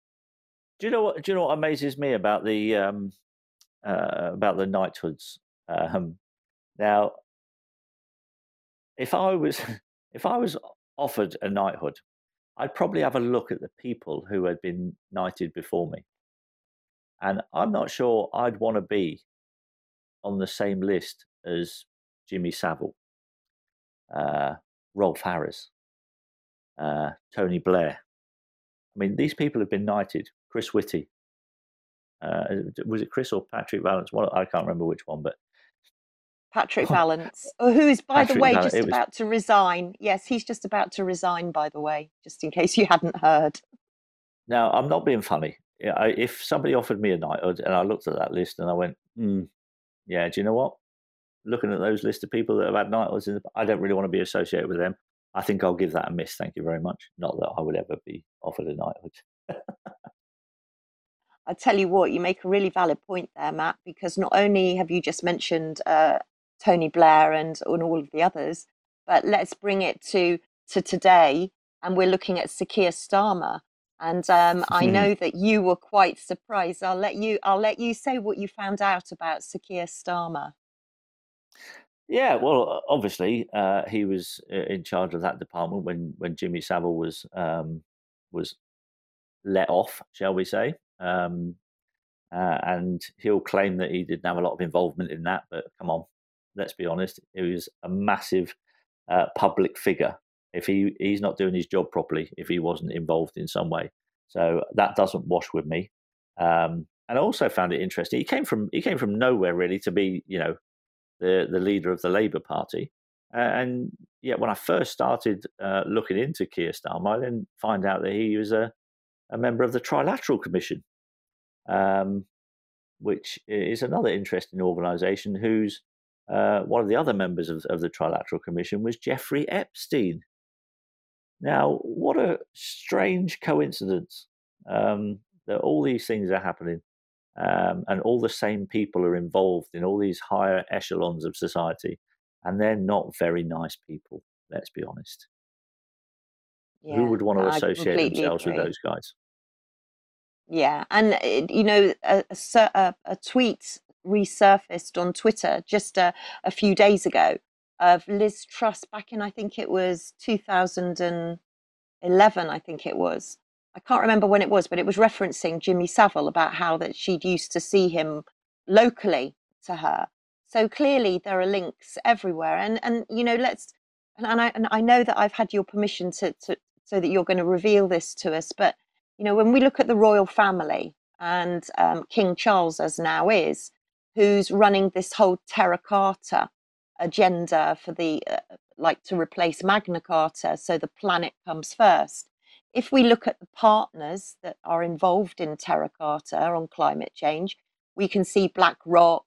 [SPEAKER 2] Do you know what? Do you know what amazes me about the um, uh, about the knighthoods? Um, now, if I was if I was offered a knighthood, I'd probably have a look at the people who had been knighted before me, and I'm not sure I'd want to be on the same list as Jimmy Savile, uh, Rolf Harris, uh, Tony Blair. I mean, these people have been knighted. Chris Whitty. Uh, was it Chris or Patrick Vallance? Well, I can't remember which one, but
[SPEAKER 1] Patrick Vallance, oh, who is, by Patrick the way, just was... about to resign. Yes, he's just about to resign, by the way, just in case you hadn't heard.
[SPEAKER 2] Now, I'm not being funny. If somebody offered me a knighthood and I looked at that list and I went, hmm, yeah, do you know what? Looking at those list of people that have had knighthoods, I don't really want to be associated with them. I think I'll give that a miss. Thank you very much. Not that I would ever be offered a knighthood.
[SPEAKER 1] I tell you what, you make a really valid point there, Matt, because not only have you just mentioned uh, Tony Blair and, and all of the others, but let's bring it to to today, and we're looking at Keir Starmer. And um, I know that you were quite surprised. I'll let you. I'll let you say what you found out about Keir Starmer.
[SPEAKER 2] Yeah, well, obviously uh, he was uh, in charge of that department when when Jimmy Savile was um, was let off, shall we say? Um, uh, and he'll claim that he didn't have a lot of involvement in that. But come on, let's be honest, he was a massive uh, public figure. If he he's not doing his job properly, if he wasn't involved in some way, so that doesn't wash with me. Um, and I also found it interesting. He came from he came from nowhere really to be, you know, the, the leader of the Labour Party. And yet, when I first started uh, looking into Keir Starmer, I then find out that he was a, a member of the Trilateral Commission, um, which is another interesting organisation whose uh, one of the other members of, of the Trilateral Commission was Jeffrey Epstein. Now, what a strange coincidence um, that all these things are happening um, and all the same people are involved in all these higher echelons of society, and they're not very nice people. Let's be honest. Yeah, Who would want to associate themselves agree. with those guys?
[SPEAKER 1] Yeah, and uh, you know, a, a, a, tweet resurfaced on Twitter just a, a few days ago of Liz Truss back in, I think it was 2011, I think it was, I can't remember when it was, but it was referencing Jimmy Savile about how that she'd used to see him locally to her. So clearly there are links everywhere. And and you know, let's and, and I and I know that I've had your permission to, to so that you're going to reveal this to us. But you know, when we look at the royal family and um, King Charles as now is, who's running this whole Terra Carta agenda for the uh, like to replace Magna Carta, so the planet comes first if we look at the partners that are involved in Terra Carta on climate change, we can see BlackRock,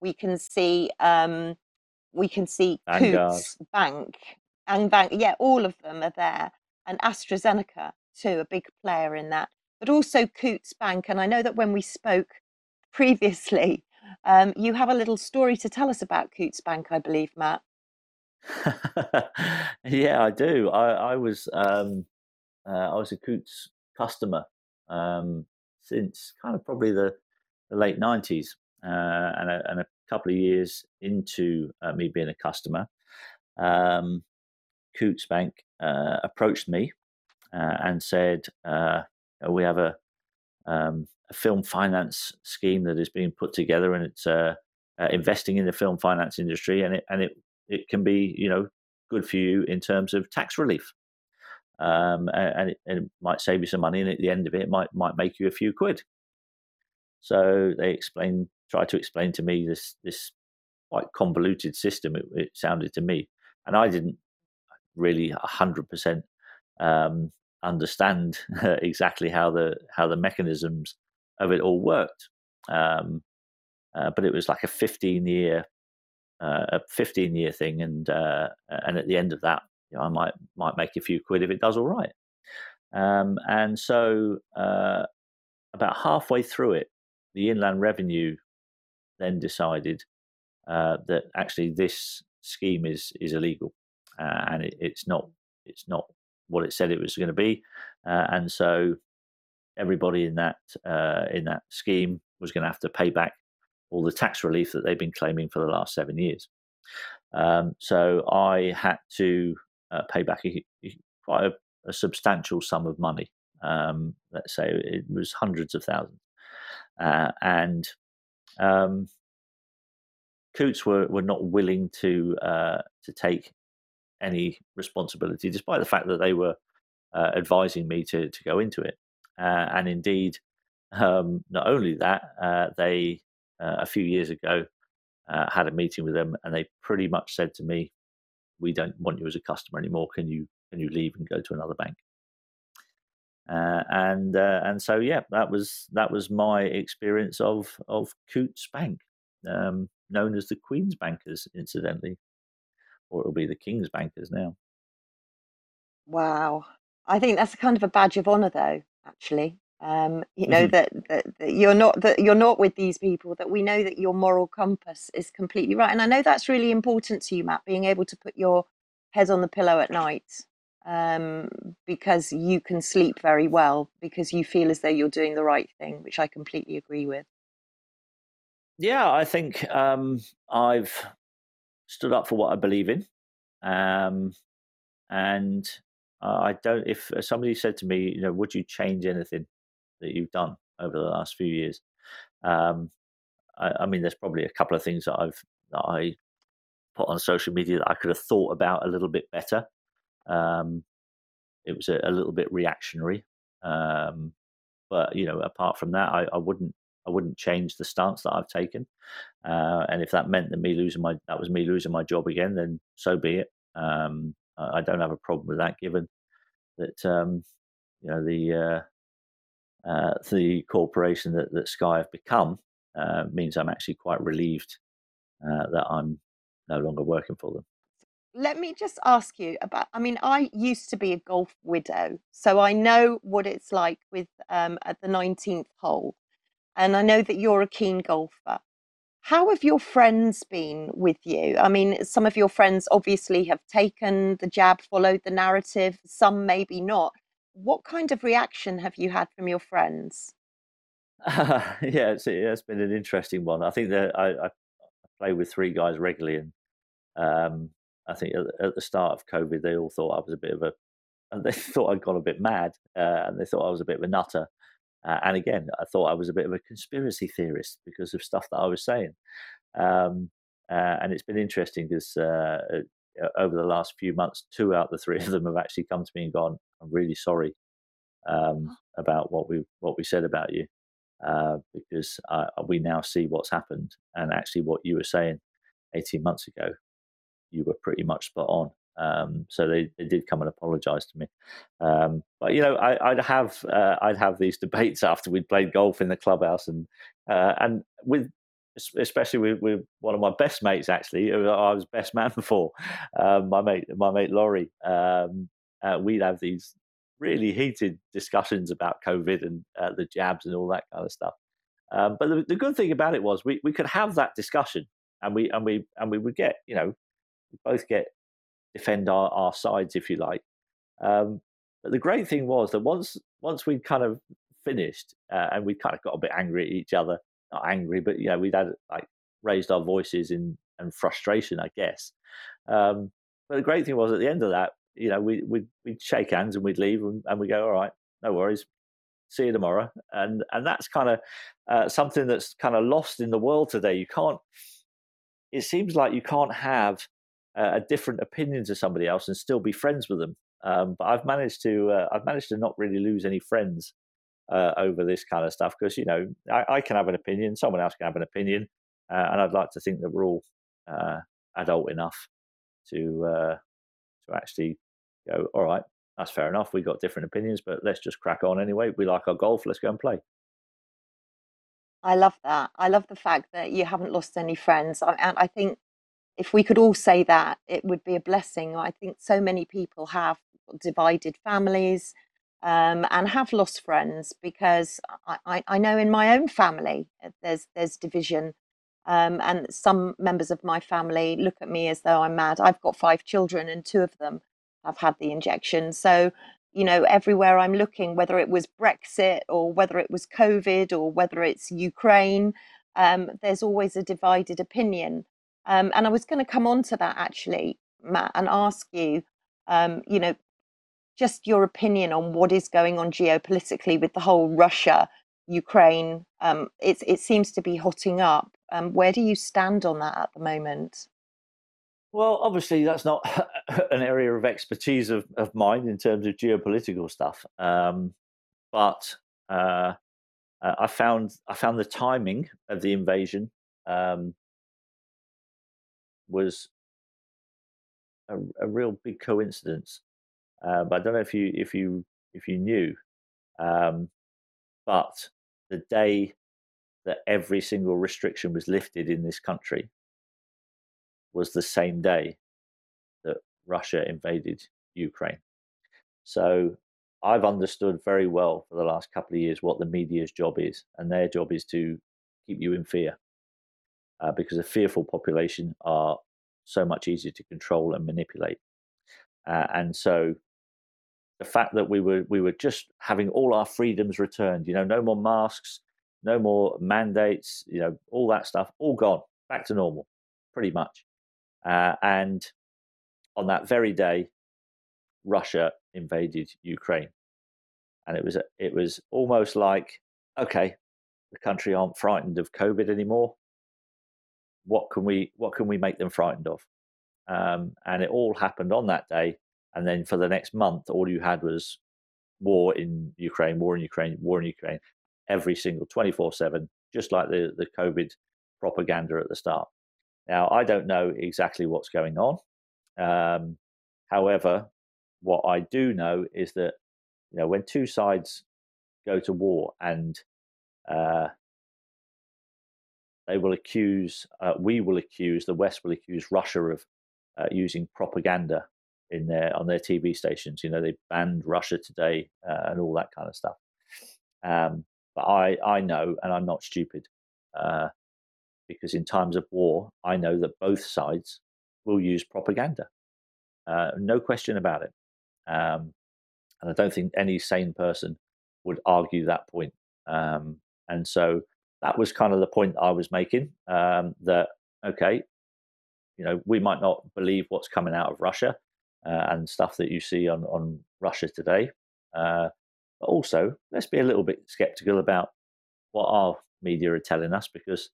[SPEAKER 1] we can see um, we can see Coutts Bank and Bank, yeah, all of them are there, and AstraZeneca too, a big player in that, but also Coutts Bank. And I know that when we spoke previously, Um, you have a little story to tell us about Coutts Bank, I believe, Matt.
[SPEAKER 2] yeah, I do. I, I was um, uh, I was a Coutts customer um, since kind of probably the, the late nineties, uh, and, a, and, a, couple of years into uh, me being a customer, um, Coutts Bank uh, approached me uh, and said, uh, "We have a, um, a, film finance scheme that is being put together, and it's investing in the film finance industry, and it and it it can be, you know, good for you in terms of tax relief. Um, and, it, and, it, might save you some money, and at the end of it, it might might make you a few quid. So they explained, tried to explain to me this this quite convoluted system. It, it sounded to me, and I didn't really hundred um, percent understand exactly how the how the mechanisms of it all worked. Um, uh, but it was like a 15 year uh, a 15 year thing, and uh, and at the end of that, you know, I might might make a few quid if it does all right. Um, and so, uh, about halfway through it, the Inland Revenue then decided uh, that actually this scheme is is illegal, and it, it's not it's not what it said it was going to be, uh, and so everybody in that in that scheme was going to have to pay back all the tax relief that they've been claiming for the last seven years. Um, so I had to uh, pay back a, quite a, a, substantial sum of money. Um, let's say it was hundreds of thousands, uh, and um, Coutts were, were not willing to uh, to take any responsibility, despite the fact that they were uh, advising me to to go into it. Uh, and indeed, um, not only that, uh, they uh, a few years ago, uh, had a meeting with them, and they pretty much said to me, "We don't want you as a customer anymore. Can you can you leave and go to another bank?" Uh, and and so yeah, that was that was my experience of of Coutts Bank, um, known as the Queen's Bankers, incidentally, or it'll be the King's Bankers now.
[SPEAKER 1] Wow, I think that's kind of a badge of honour, though. Actually, um, you know mm-hmm. that, that, that, you're not that you're not with these people that we know that your moral compass is completely right and i know that's really important to you matt being able to put your head on the pillow at night um, because you can sleep very well because you feel as though you're doing the right thing which i completely agree with
[SPEAKER 2] yeah i think um, i've stood up for what i believe in um, and I don't. If somebody said to me, you know, would you change anything that you've done over the last few years. Um, I, I, mean, there's probably a couple of things that I've that I put on social media that I could have thought about a little bit better. Um, it was a, a, little bit reactionary, um, but you know, apart from that, I, I, wouldn't I wouldn't change the stance that I've taken. Uh, and if that meant that me losing my that was me losing my job again, then so be it. Um, I don't have a problem with that, given that um, you know the uh, uh, the corporation that, that Sky have become uh, means I'm actually quite relieved uh, that I'm no longer working for them.
[SPEAKER 1] Let me just ask you about. I mean, I used to be a golf widow, so I know what it's like with um, at the 19th hole, and I know that you're a keen golfer. How have your friends been with you? I mean, some of your friends obviously have taken the jab, followed the narrative, some maybe not what kind of reaction have you had from your friends?
[SPEAKER 2] Uh, yeah, it's, it's been an interesting one. I think that I, I play with three guys regularly, and um, I think at, at, the start of COVID, they all thought I was a bit of a, and they thought I'd gone a bit mad, uh, and they thought I was a bit of a nutter. Uh, and again, I thought I was a bit of a conspiracy theorist because of stuff that I was saying. Um, uh, and it's been interesting because uh, uh, over the last few months, two out of the three of them have actually come to me and gone, "I'm really sorry um, about what we what we said about you, uh, because uh, we now see what's happened, and actually what you were saying 18 months ago, you were pretty much spot on." Um, so they, they did come and apologise to me, um, but you know I, would have uh, I'd have these debates after we'd played golf in the clubhouse, and uh, and with especially with, with one of my best mates actually I was best man for um, my mate my mate Laurie um, uh, we'd have these really heated discussions about COVID and uh, the jabs and all that kind of stuff. Um, but the, the, good thing about it was we, we could have that discussion, and we and we and we would get you know both get defend our, our sides if you like. Um, but the great thing was that once once we'd kind of finished uh, and we kind of got a bit angry at each other, not angry, but you know we'd had like raised our voices in and frustration, I guess. Um, but the great thing was at the end of that, you know, we we'd, we'd shake hands and we'd leave and, and we go, all right, no worries, see you tomorrow. And and that's kind of uh, something that's kind of lost in the world today. You can't. It seems like you can't have a different opinion to somebody else and still be friends with them. Um, but I've managed to uh, I've managed to not really lose any friends uh, over this kind of stuff because you know I, I, can have an opinion, someone else can have an opinion, uh, and I'd like to think that we're all uh, adult enough to uh, to actually go. All right, that's fair enough. We've got different opinions, but let's just crack on anyway. We like our golf. Let's go and play.
[SPEAKER 1] I love that. I love the fact that you haven't lost any friends. I, And I think if we could all say that, it would be a blessing. I think so many people have divided families um, and have lost friends because I, I, I, know in my own family uh, there's there's division. Um, and some members of my family look at me as though I'm mad. I've got five children, and two of them have had the injection. So, you know, everywhere I'm looking, whether it was Brexit or whether it was COVID or whether it's Ukraine, um, there's always a divided opinion. Um, and I was going to come on to that actually, Matt, and ask you, um, you know, just your opinion on what is going on geopolitically with the whole Russia Ukraine. Um, it, it seems to be hotting up. Um, where do you stand on that at the moment?
[SPEAKER 2] Well, obviously, that's not an area of expertise of, of mine in terms of geopolitical stuff. Um, but uh, I found I found the timing of the invasion um, was a, a, real big coincidence. Uh, but I don't know if you if you if you knew, um, but the day that every single restriction was lifted in this country was the same day that Russia invaded Ukraine. So I've understood very well for the last couple of years what the media's job is, and their job is to keep you in fear uh, because a fearful population are so much easier to control and manipulate. Uh, and so the fact that we were we were just having all our freedoms returned, you know, no more masks, no more mandates, you know, all that stuff, all gone, back to normal, pretty much. Uh, and on that very day, Russia invaded Ukraine, and it was it was almost like, okay, the country aren't frightened of COVID anymore. What can we what can we make them frightened of? Um, and it all happened on that day, and then for the next month, all you had was war in Ukraine, war in Ukraine, war in Ukraine, every single twenty four seven, just like the the COVID propaganda at the start. Now, I don't know exactly what's going on. Um, however, what I do know is that you know when two sides go to war and uh, they will accuse, uh, we will accuse, the West will accuse Russia of uh, using propaganda in their on their TV stations. You know, they banned Russia today uh, and all that kind of stuff. Um, but I I know, and I'm not stupid. Uh, because in times of war, I know that both sides will use propaganda. Uh, no question about it. Um, and I don't think any sane person would argue that point. Um, and so that was kind of the point I was making um, that, okay, you know, we might not believe what's coming out of Russia uh, and stuff that you see on, on Russia today. Uh, but also, let's be a little bit skeptical about what our media are telling us because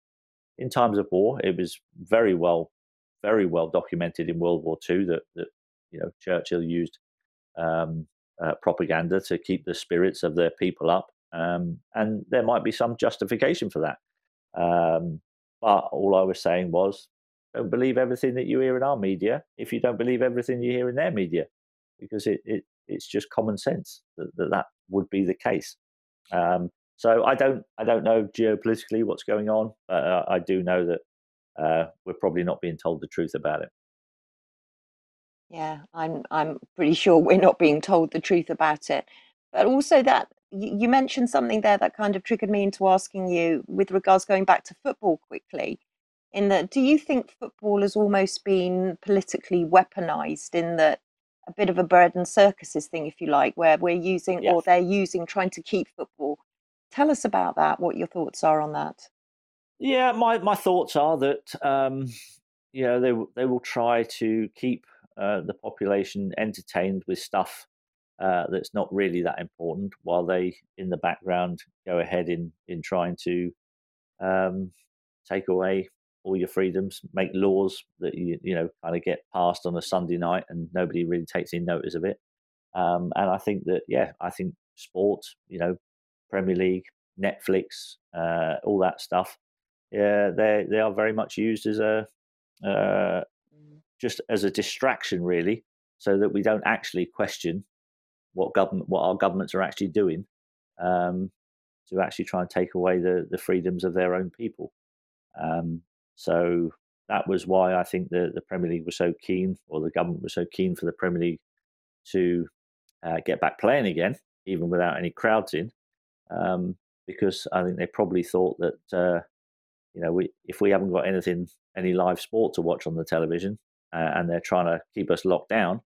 [SPEAKER 2] in times of war, it was very well, very well documented in World War II that, that you know Churchill used um, uh, propaganda to keep the spirits of their people up, um, and there might be some justification for that. Um, but all I was saying was, don't believe everything that you hear in our media if you don't believe everything you hear in their media, because it, it it's just common sense that that, that would be the case. Um, so I don't I don't know geopolitically what's going on, but uh, I do know that uh, we're probably not being told the truth about it.
[SPEAKER 1] Yeah, I'm I'm pretty sure we're not being told the truth about it. But also that you mentioned something there that kind of triggered me into asking you with regards going back to football quickly. In that, do you think football has almost been politically weaponized in that a bit of a bread and circuses thing, if you like, where we're using yes. or they're using trying to keep football? Tell us about that. What your thoughts are on that?
[SPEAKER 2] Yeah, my my thoughts are that um, you know they they will try to keep uh, the population entertained with stuff uh, that's not really that important, while they in the background go ahead in in trying to um, take away all your freedoms, make laws that you you know kind of get passed on a Sunday night and nobody really takes any notice of it. Um, and I think that yeah, I think sport, you know, Premier League, Netflix, uh, all that stuff yeah, they they are very much used as a uh, mm. just as a distraction, really, so that we don't actually question what government what our governments are actually doing um, to actually try and take away the the freedoms of their own people. Um, so that was why I think the the Premier League was so keen, or the government was so keen for the Premier League to uh, get back playing again, even without any crowds in, um, because I think they probably thought that uh, you know, we if we haven't got anything, any live sport to watch on the television, uh, and they're trying to keep us locked down,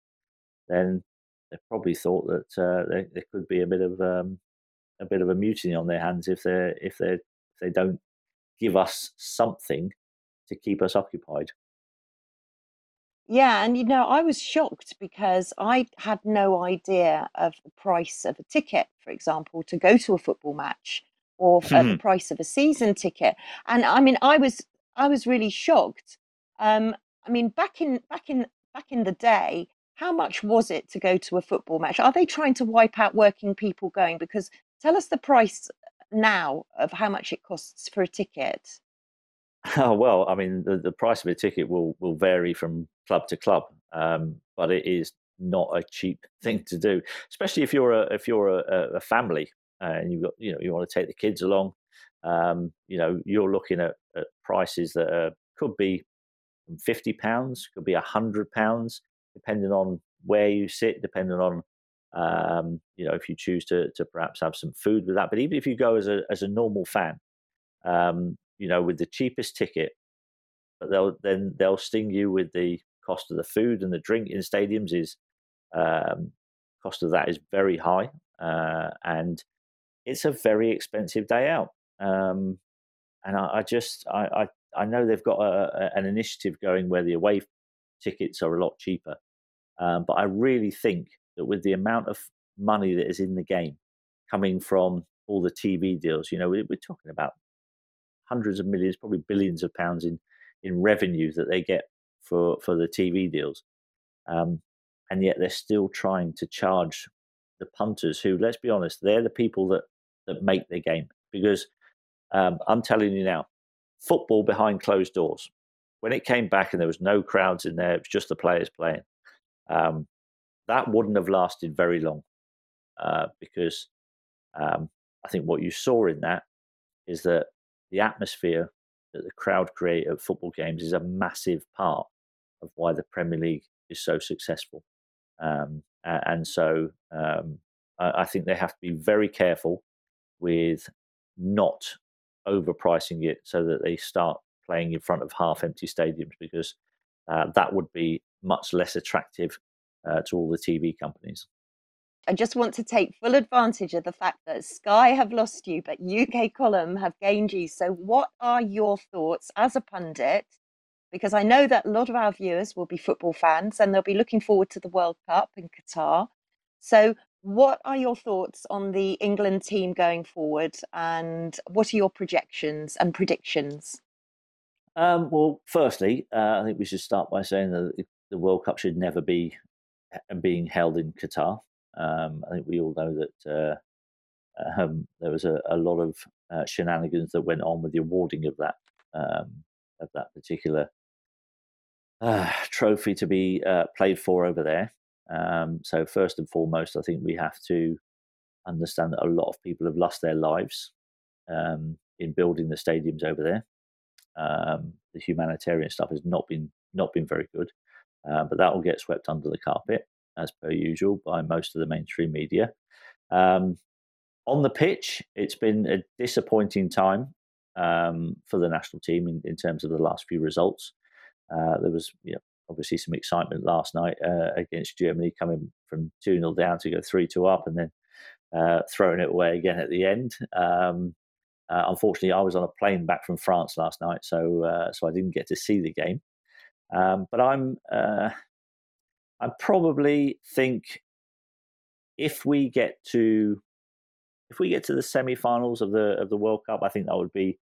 [SPEAKER 2] then they probably thought that uh, there, there, could be a bit of um, a bit of a mutiny on their hands if they if they if they don't give us something to keep us occupied.
[SPEAKER 1] Yeah, and you know, I was shocked because I had no idea of the price of a ticket, for example, to go to a football match or mm-hmm. the price of a season ticket. And I mean, I was I was really shocked. Um, I mean, back in back in back in the day, how much was it to go to a football match? Are they trying to wipe out working people going? Because tell us the price now of how much it costs for a ticket.
[SPEAKER 2] Oh, well, I mean, the, the price of a ticket will will vary from club to club, um, but it is not a cheap thing to do, especially if you're a if you're a, a family uh, and you've got you know you want to take the kids along. Um, you know you're looking at, at prices that are, could be fifty pounds, could be hundred pounds, depending on where you sit, depending on um, you know if you choose to to perhaps have some food with that. But even if you go as a as a normal fan, um, you know with the cheapest ticket, but they'll then they'll sting you with the cost of the food and the drink in stadiums is um, cost of that is very high, uh, and it's a very expensive day out. Um, and I, I just I, I, I know they've got a, a, an initiative going where the away tickets are a lot cheaper, um, but I really think that with the amount of money that is in the game coming from all the TV deals, you know, we, we're talking about hundreds of millions, probably billions of pounds in in revenue that they get for for the TV deals, um, and yet they're still trying to charge the punters who, let's be honest, they're the people that that make the game. Because um, I'm telling you now, football behind closed doors. When it came back and there was no crowds in there, it was just the players playing. Um, that wouldn't have lasted very long uh, because um, I think what you saw in that is that the atmosphere that the crowd create at football games is a massive part of why the Premier League is so successful. Um, and so um, I, I, think they have to be very careful with not overpricing it so that they start playing in front of half empty stadiums because uh, that would be much less attractive uh, to all the TV companies.
[SPEAKER 1] I just want to take full advantage of the fact that Sky have lost you, but UK Column have gained you. So, what are your thoughts as a pundit because I know that a lot of our viewers will be football fans and they'll be looking forward to the World Cup in Qatar. So, what are your thoughts on the England team going forward, and what are your projections and predictions?
[SPEAKER 2] Um, well, firstly, uh, I think we should start by saying that the World Cup should never be being held in Qatar. Um, I think we all know that uh, um, there was a, a lot of uh, shenanigans that went on with the awarding of that um, of that particular uh, trophy to be uh, played for over there. Um, so first and foremost, I think we have to understand that a lot of people have lost their lives um, in building the stadiums over there. Um, the humanitarian stuff has not been not been very good, uh, but that will get swept under the carpet as per usual by most of the mainstream media. Um, on the pitch, it's been a disappointing time um, for the national team in, in, terms of the last few results. Uh, there was you know, obviously some excitement last night uh, against Germany, coming from 2 0 down to go 3 2 up and then uh, throwing it away again at the end. Um, uh, unfortunately, I was on a plane back from France last night, so uh, so I didn't get to see the game. Um, but I'm uh, I probably think if we get to if we get to the semi-finals of the of the World Cup, I think that would be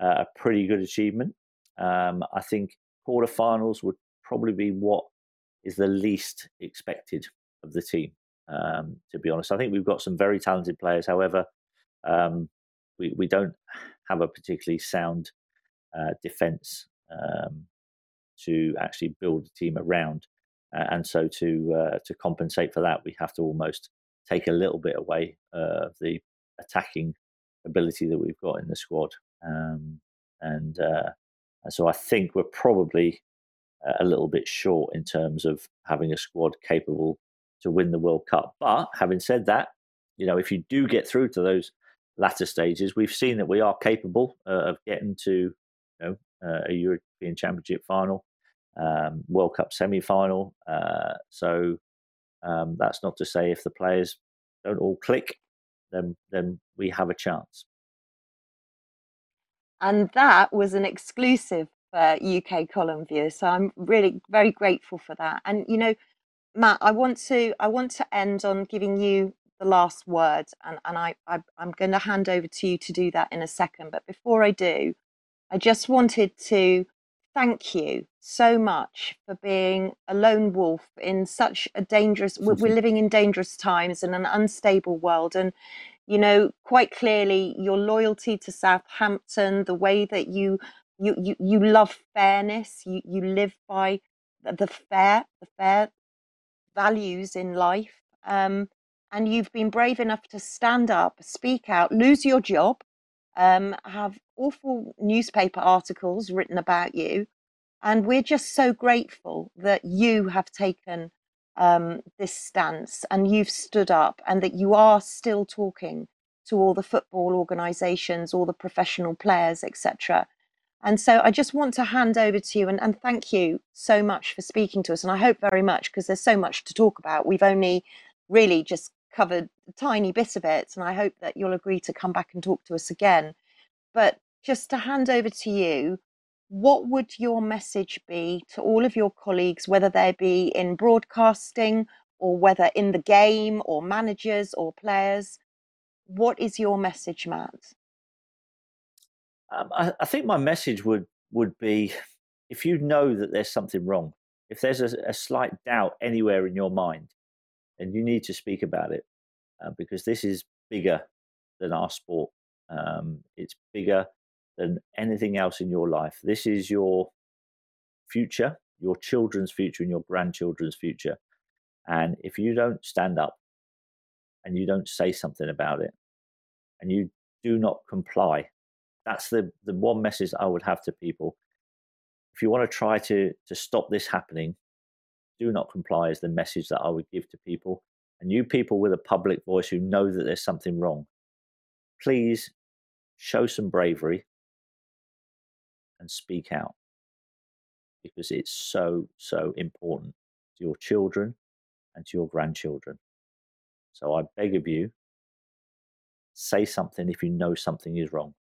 [SPEAKER 2] uh, a pretty good achievement. Um, I think quarterfinals would probably be what is the least expected of the team. Um, to be honest, I think we've got some very talented players. However, um, we we don't have a particularly sound uh, defence um, to actually build a team around, uh, and so to uh, to compensate for that, we have to almost take a little bit away uh, of the attacking ability that we've got in the squad. Um, and, uh, and so I think we're probably a little bit short in terms of having a squad capable to win the World Cup. But having said that, you know, if you do get through to those latter stages, we've seen that we are capable uh, of getting to you know, uh, a European Championship final, um, World Cup semi final. Uh, so um, that's not to say if the players don't all click, then then we have a chance.
[SPEAKER 1] And that was an exclusive for UK column viewers. So I'm really very grateful for that. And you know, Matt, I want to I want to end on giving you the last word, and and I, I I'm going to hand over to you to do that in a second. But before I do, I just wanted to thank you so much for being a lone wolf in such a dangerous we're, we're living in dangerous times in an unstable world and you know quite clearly your loyalty to southampton the way that you you you, you love fairness you you live by the fair the fair values in life um, and you've been brave enough to stand up speak out lose your job um, have awful newspaper articles written about you. And we're just so grateful that you have taken um, this stance and you've stood up and that you are still talking to all the football organisations, all the professional players, etc. And so I just want to hand over to you and, and thank you so much for speaking to us. And I hope very much because there's so much to talk about. We've only really just covered a tiny bit of it, and I hope that you'll agree to come back and talk to us again. But just to hand over to you, what would your message be to all of your colleagues, whether they be in broadcasting or whether in the game or managers or players? What is your message, Matt?
[SPEAKER 2] Um, I, I, think my message would would be if you know that there's something wrong, if there's a, a slight doubt anywhere in your mind, and you need to speak about it uh, because this is bigger than our sport. Um, it's bigger than anything else in your life. This is your future, your children's future, and your grandchildren's future. And if you don't stand up and you don't say something about it and you do not comply, that's the, the one message I would have to people. If you want to try to, to stop this happening, do not comply is the message that I would give to people. And you people with a public voice who know that there's something wrong, please show some bravery and speak out because it's so, so important to your children and to your grandchildren. So I beg of you, say something if you know something is wrong.